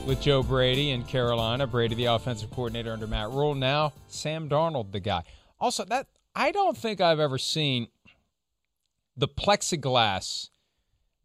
with Joe Brady in Carolina. Brady, the offensive coordinator under Matt Rhule. Now Sam Darnold, the guy. Also, that I don't think I've ever seen the plexiglass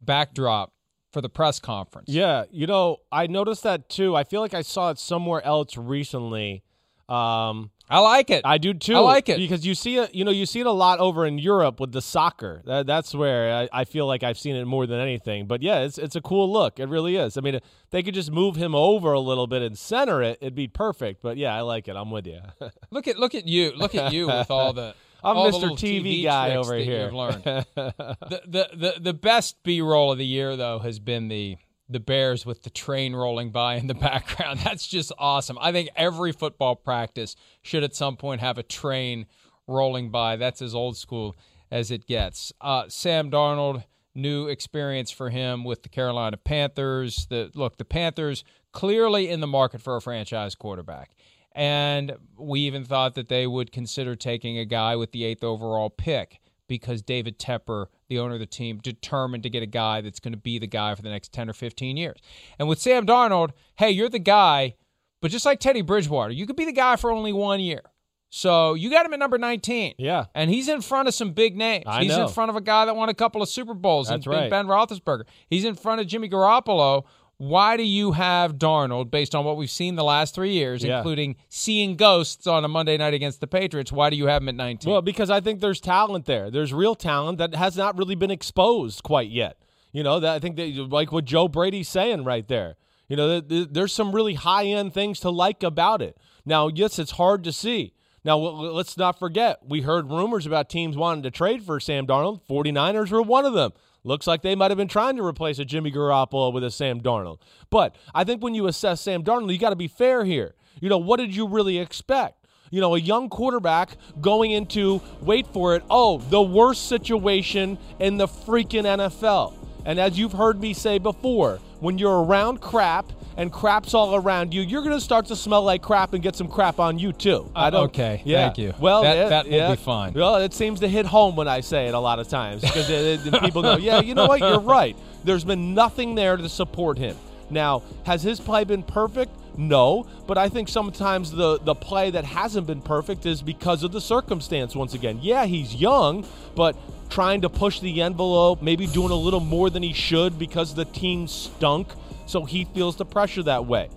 backdrop for the press conference. Yeah, you know, I noticed that too. I feel like I saw it somewhere else recently. Um, I like it. I do too. I like it because you see it. You know, you see it a lot over in Europe with the soccer. That, that's where I, I, feel like I've seen it more than anything. But yeah, it's it's a cool look. It really is. I mean, if they could just move him over a little bit and center it, it'd be perfect. But yeah, I like it. I'm with you. [laughs] look at look at you. Look at you with all the. I'm all Mr. TV, TV, guy over here. [laughs] the, the the the best B roll of the year though has been the the Bears with the train rolling by in the [laughs] background. That's just awesome. I think every football practice should at some point have a train rolling by. That's as old school as it gets. Uh, Sam Darnold, new experience for him with the Carolina Panthers. The look, the Panthers clearly in the market for a franchise quarterback. And we even thought that they would consider taking a guy with the eighth overall pick because David Tepper, the owner of the team, determined to get a guy that's going to be the guy for the next 10 or 15 years. And with Sam Darnold, hey, you're the guy, but just like Teddy Bridgewater, you could be the guy for only one year. So you got him at number 19. Yeah. And he's in front of some big names. I he's know. in front of a guy that won a couple of Super Bowls That's and right. Ben Roethlisberger. He's in front of Jimmy Garoppolo. Why do you have Darnold, based on what we've seen the last three years, Yeah. including seeing ghosts on a Monday night against the Patriots? Why do you have him at 19? Well, because I think there's talent there. There's real talent that has not really been exposed quite yet. You know, that I think that like what Joe Brady's saying right there. You know, th- th- there's some really high end things to like about it. Now, yes, it's hard to see. Now, w- let's not forget, we heard rumors about teams wanting to trade for Sam Darnold. 49ers were one of them. Looks like they might have been trying to replace a Jimmy Garoppolo with a Sam Darnold. But I think when you assess Sam Darnold, you got to be fair here. You know, what did you really expect? You know, a young quarterback going into, wait for it, oh, the worst situation in the freaking NFL. And as you've heard me say before, when you're around crap and crap's all around you, you're going to start to smell like crap and get some crap on you too. I don't. Uh, okay, Yeah. thank you. Well, That- yeah, that will yeah. be fine. Well, it seems to hit home when I say it a lot of times because it- it- people go, [laughs] "Yeah, you know what? You're right." There's been nothing there to support him. Now, has his play been perfect? No, but I think sometimes the the play that hasn't been perfect is because of the circumstance. Once again, yeah, he's young, but trying to push the envelope, maybe doing a little more than he should because the team stunk, so he feels the pressure that way.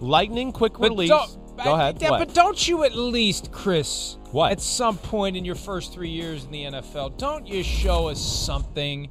Lightning quick But release. don't- Go ahead. Yeah, but don't you at least, Chris, What? at some point in your first three years in the NFL, don't you show us something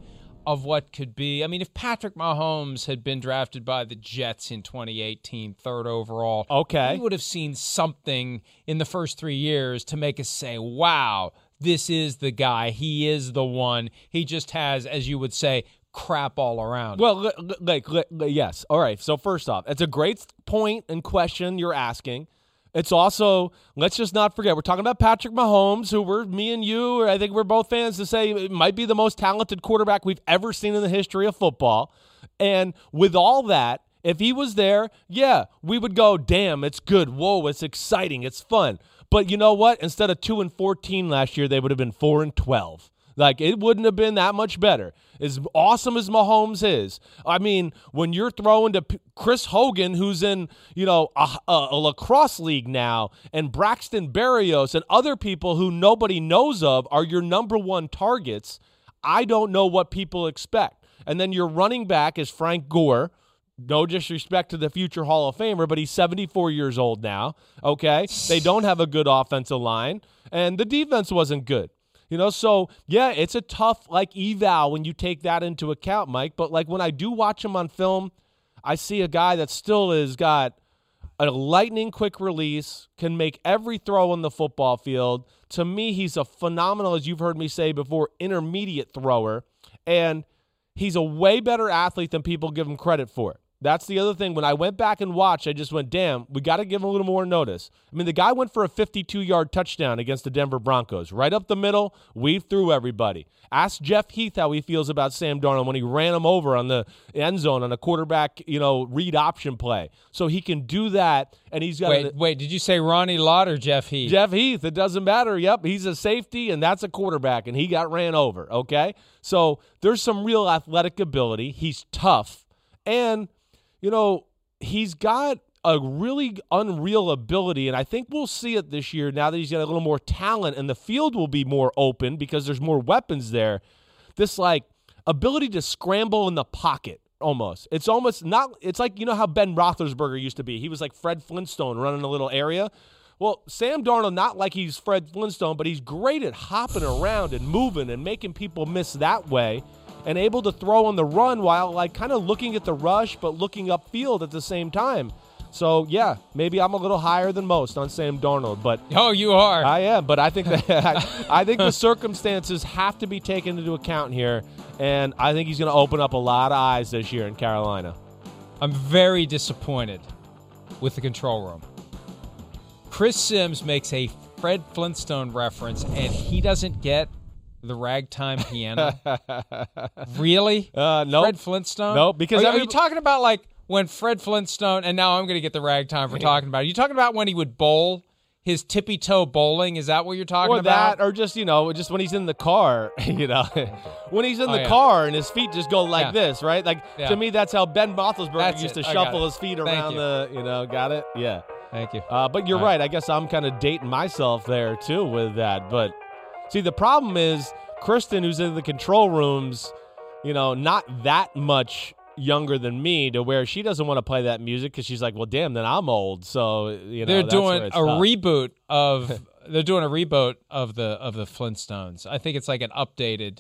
of what could be? I mean, if Patrick Mahomes had been drafted by the Jets in 2018, third overall, Okay. we would have seen something in the first three years to make us say, wow, this is the guy. He is the one. He just has, as you would say, crap all around. Well, li- li- like, li- li- yes. All right. So first off, it's a great point and question you're asking. It's also let's just not forget we're talking about Patrick Mahomes, who we're me and you, I think we're both fans to say might be the most talented quarterback we've ever seen in the history of football. And with all that, if he was there, yeah, we would go, damn, it's good. Whoa, it's exciting, it's fun. But you know what? Instead of two and fourteen last year, they would have been four and twelve. Like it wouldn't have been that much better. As awesome as Mahomes is, I mean, when you're throwing to P- Chris Hogan, who's in you know a, a, a lacrosse league now, and Braxton Berrios and other people who nobody knows of are your number one targets. I don't know what people expect. And then your running back is Frank Gore. No disrespect to the future Hall of Famer, but he's 74 years old now. Okay. They don't have a good offensive line, and the defense wasn't good. You know, so yeah, it's a tough like eval when you take that into account, Mike. But like when I do watch him on film, I see a guy that still has got a lightning quick release, can make every throw on the football field. To me, he's a phenomenal, as you've heard me say before, intermediate thrower. And he's a way better athlete than people give him credit for. That's the other thing. When I went back and watched, I just went, damn, we got to give him a little more notice. I mean, the guy went for a 52 yard touchdown against the Denver Broncos, right up the middle, weaved through everybody. Ask Jeff Heath how he feels about Sam Darnold when he ran him over on the end zone on a quarterback, you know, read option play. So he can do that, and he's got wait, an- wait, did you say Ronnie Lott or Jeff Heath? Jeff Heath, it doesn't matter. Yep, he's a safety, and that's a quarterback, and he got ran over. Okay, so there's some real athletic ability. He's tough, and you know he's got a really unreal ability, and I think we'll see it this year. Now that he's got a little more talent, and the field will be more open because there's more weapons there. This like ability to scramble in the pocket. Almost. It's almost not. It's like you know how Ben Roethlisberger used to be. He was like Fred Flintstone running a little area. Well, Sam Darnold, not like he's Fred Flintstone, but he's great at hopping around and moving and making people miss that way and able to throw on the run while like kind of looking at the rush but looking upfield at the same time. So yeah, maybe I'm a little higher than most on Sam Darnold, but oh, you are. I am, but I think that [laughs] I think the [laughs] circumstances have to be taken into account here, and I think he's going to open up a lot of eyes this year in Carolina. I'm very disappointed with the control room. Chris Simms makes a Fred Flintstone reference, and he doesn't get The ragtime piano. [laughs] really? Uh, no. Fred Flintstone? No, because are, you- are you talking about like when Fred Flintstone? And now I'm going to get the ragtime for talking about. it. you talking about when he would bowl his tippy toe bowling? Is that what you're talking or about? that, or just you know, just when he's in the car, [laughs] you know, when he's in Oh, the yeah. car and his feet just go like Yeah. this, right? Like Yeah. to me, that's how Ben Roethlisberger That's used it. to I shuffle his feet Thank around you. the, you know, got it? Yeah. Thank you. Uh, but you're right. right. I guess I'm kind of dating myself there too with that. But see, the problem is Kristen, who's in the control rooms, you know, not that much younger than me to where she doesn't want to play that music because she's like, well, damn, then I'm old. So you know, they're doing a tough. reboot of [laughs] they're doing a reboot of the of the Flintstones. I think it's like an updated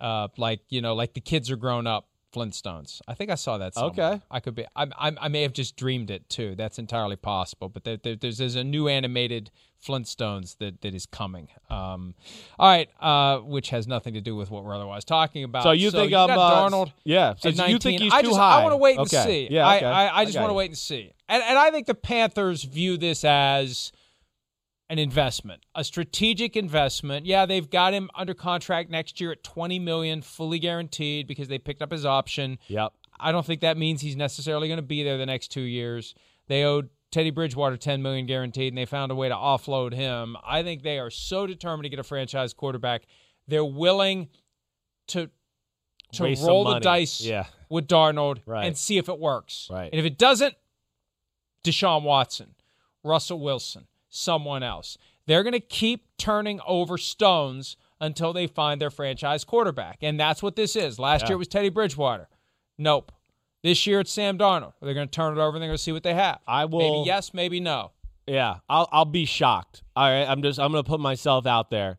uh like, you know, like the kids are grown up Flintstones. I think I saw that somewhere. Okay. I could be I I, I may have just dreamed it too. That's entirely possible, but there, there, there's there's a new animated Flintstones that that is coming. Um all right, uh which has nothing to do with what we're otherwise talking about. So you think you I'm, got uh, Darnold yeah, so you think he's I too just, high. I want to wait and Okay. see. Yeah, okay. I, I I just want to wait and see. And, and I think the Panthers view this as an investment, a strategic investment. Yeah, they've got him under contract next year at 20 million, fully guaranteed because they picked up his option. Yep. I don't think that means he's necessarily going to be there the next 2 years. They owed Teddy Bridgewater 10 million guaranteed and they found a way to offload him. I think they are so determined to get a franchise quarterback. They're willing to to Waste roll the dice Yeah. with Darnold Right. and see if it works. Right. And if it doesn't, Deshaun Watson, Russell Wilson, someone else. They're going to keep turning over stones until they find their franchise quarterback. And that's what this is. Last Yeah. year it was Teddy Bridgewater. Nope. This year it's Sam Darnold. They're going to turn it over and they're going to see what they have. I will. Maybe yes, maybe no. Yeah, I'll I'll be shocked. All right, I'm just I'm gonna put myself out there.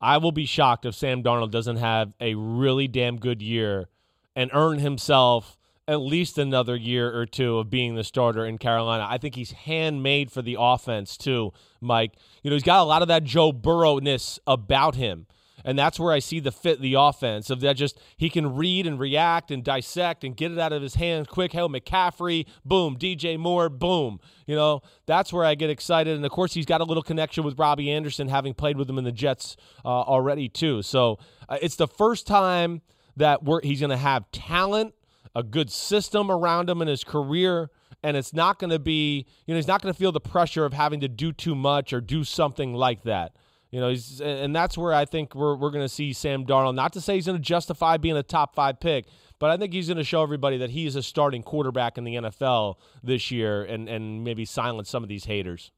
I will be shocked if Sam Darnold doesn't have a really damn good year and earn himself at least another year or two of being the starter in Carolina. I think he's handmade for the offense too, Mike. You know, he's got a lot of that Joe Burrow-ness about him. And that's where I see the fit the offense of that just he can read and react and dissect and get it out of his hands quick. Hell, McCaffrey, boom, DJ Moore, boom. You know, that's where I get excited. And of course, he's got a little connection with Robbie Anderson, having played with him in the Jets uh, already too. So uh, it's the first time that we're, he's going to have talent, a good system around him in his career. And it's not going to be, you know, he's not going to feel the pressure of having to do too much or do something like that. You know, he's, and that's where I think we're, we're going to see Sam Darnold. Not to say he's going to justify being a top five pick, but I think he's going to show everybody that he is a starting quarterback in the NFL this year and, and maybe silence some of these haters.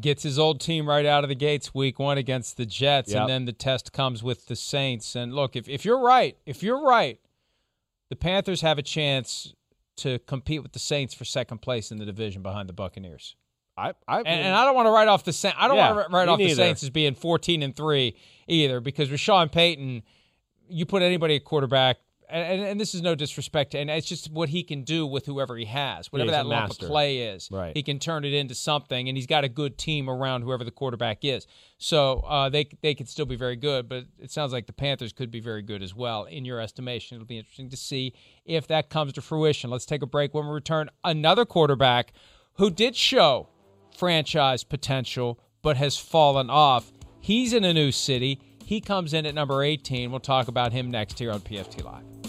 Gets his old team right out of the gates week one against the Jets, Yep. and then the test comes with the Saints. And look, if, if you're right, if you're right, the Panthers have a chance to compete with the Saints for second place in the division behind the Buccaneers. I, I and, and I don't want to write off the Saints. I don't Yeah, want to write off the. Saints as being 14 and three either, because Sean Payton, you put anybody at quarterback, and, and, and this is no disrespect, and it's just what he can do with whoever he has, whatever he's that lump master. of play is. Right. He can turn it into something, and he's got a good team around whoever the quarterback is. So uh, they they could still be very good, but it sounds like the Panthers could be very good as well. In your estimation, it'll be interesting to see if that comes to fruition. Let's take a break. When we return, another quarterback who did show franchise potential but has fallen off. He's in a new city. He comes in at number 18. We'll talk about him next here on PFT Live.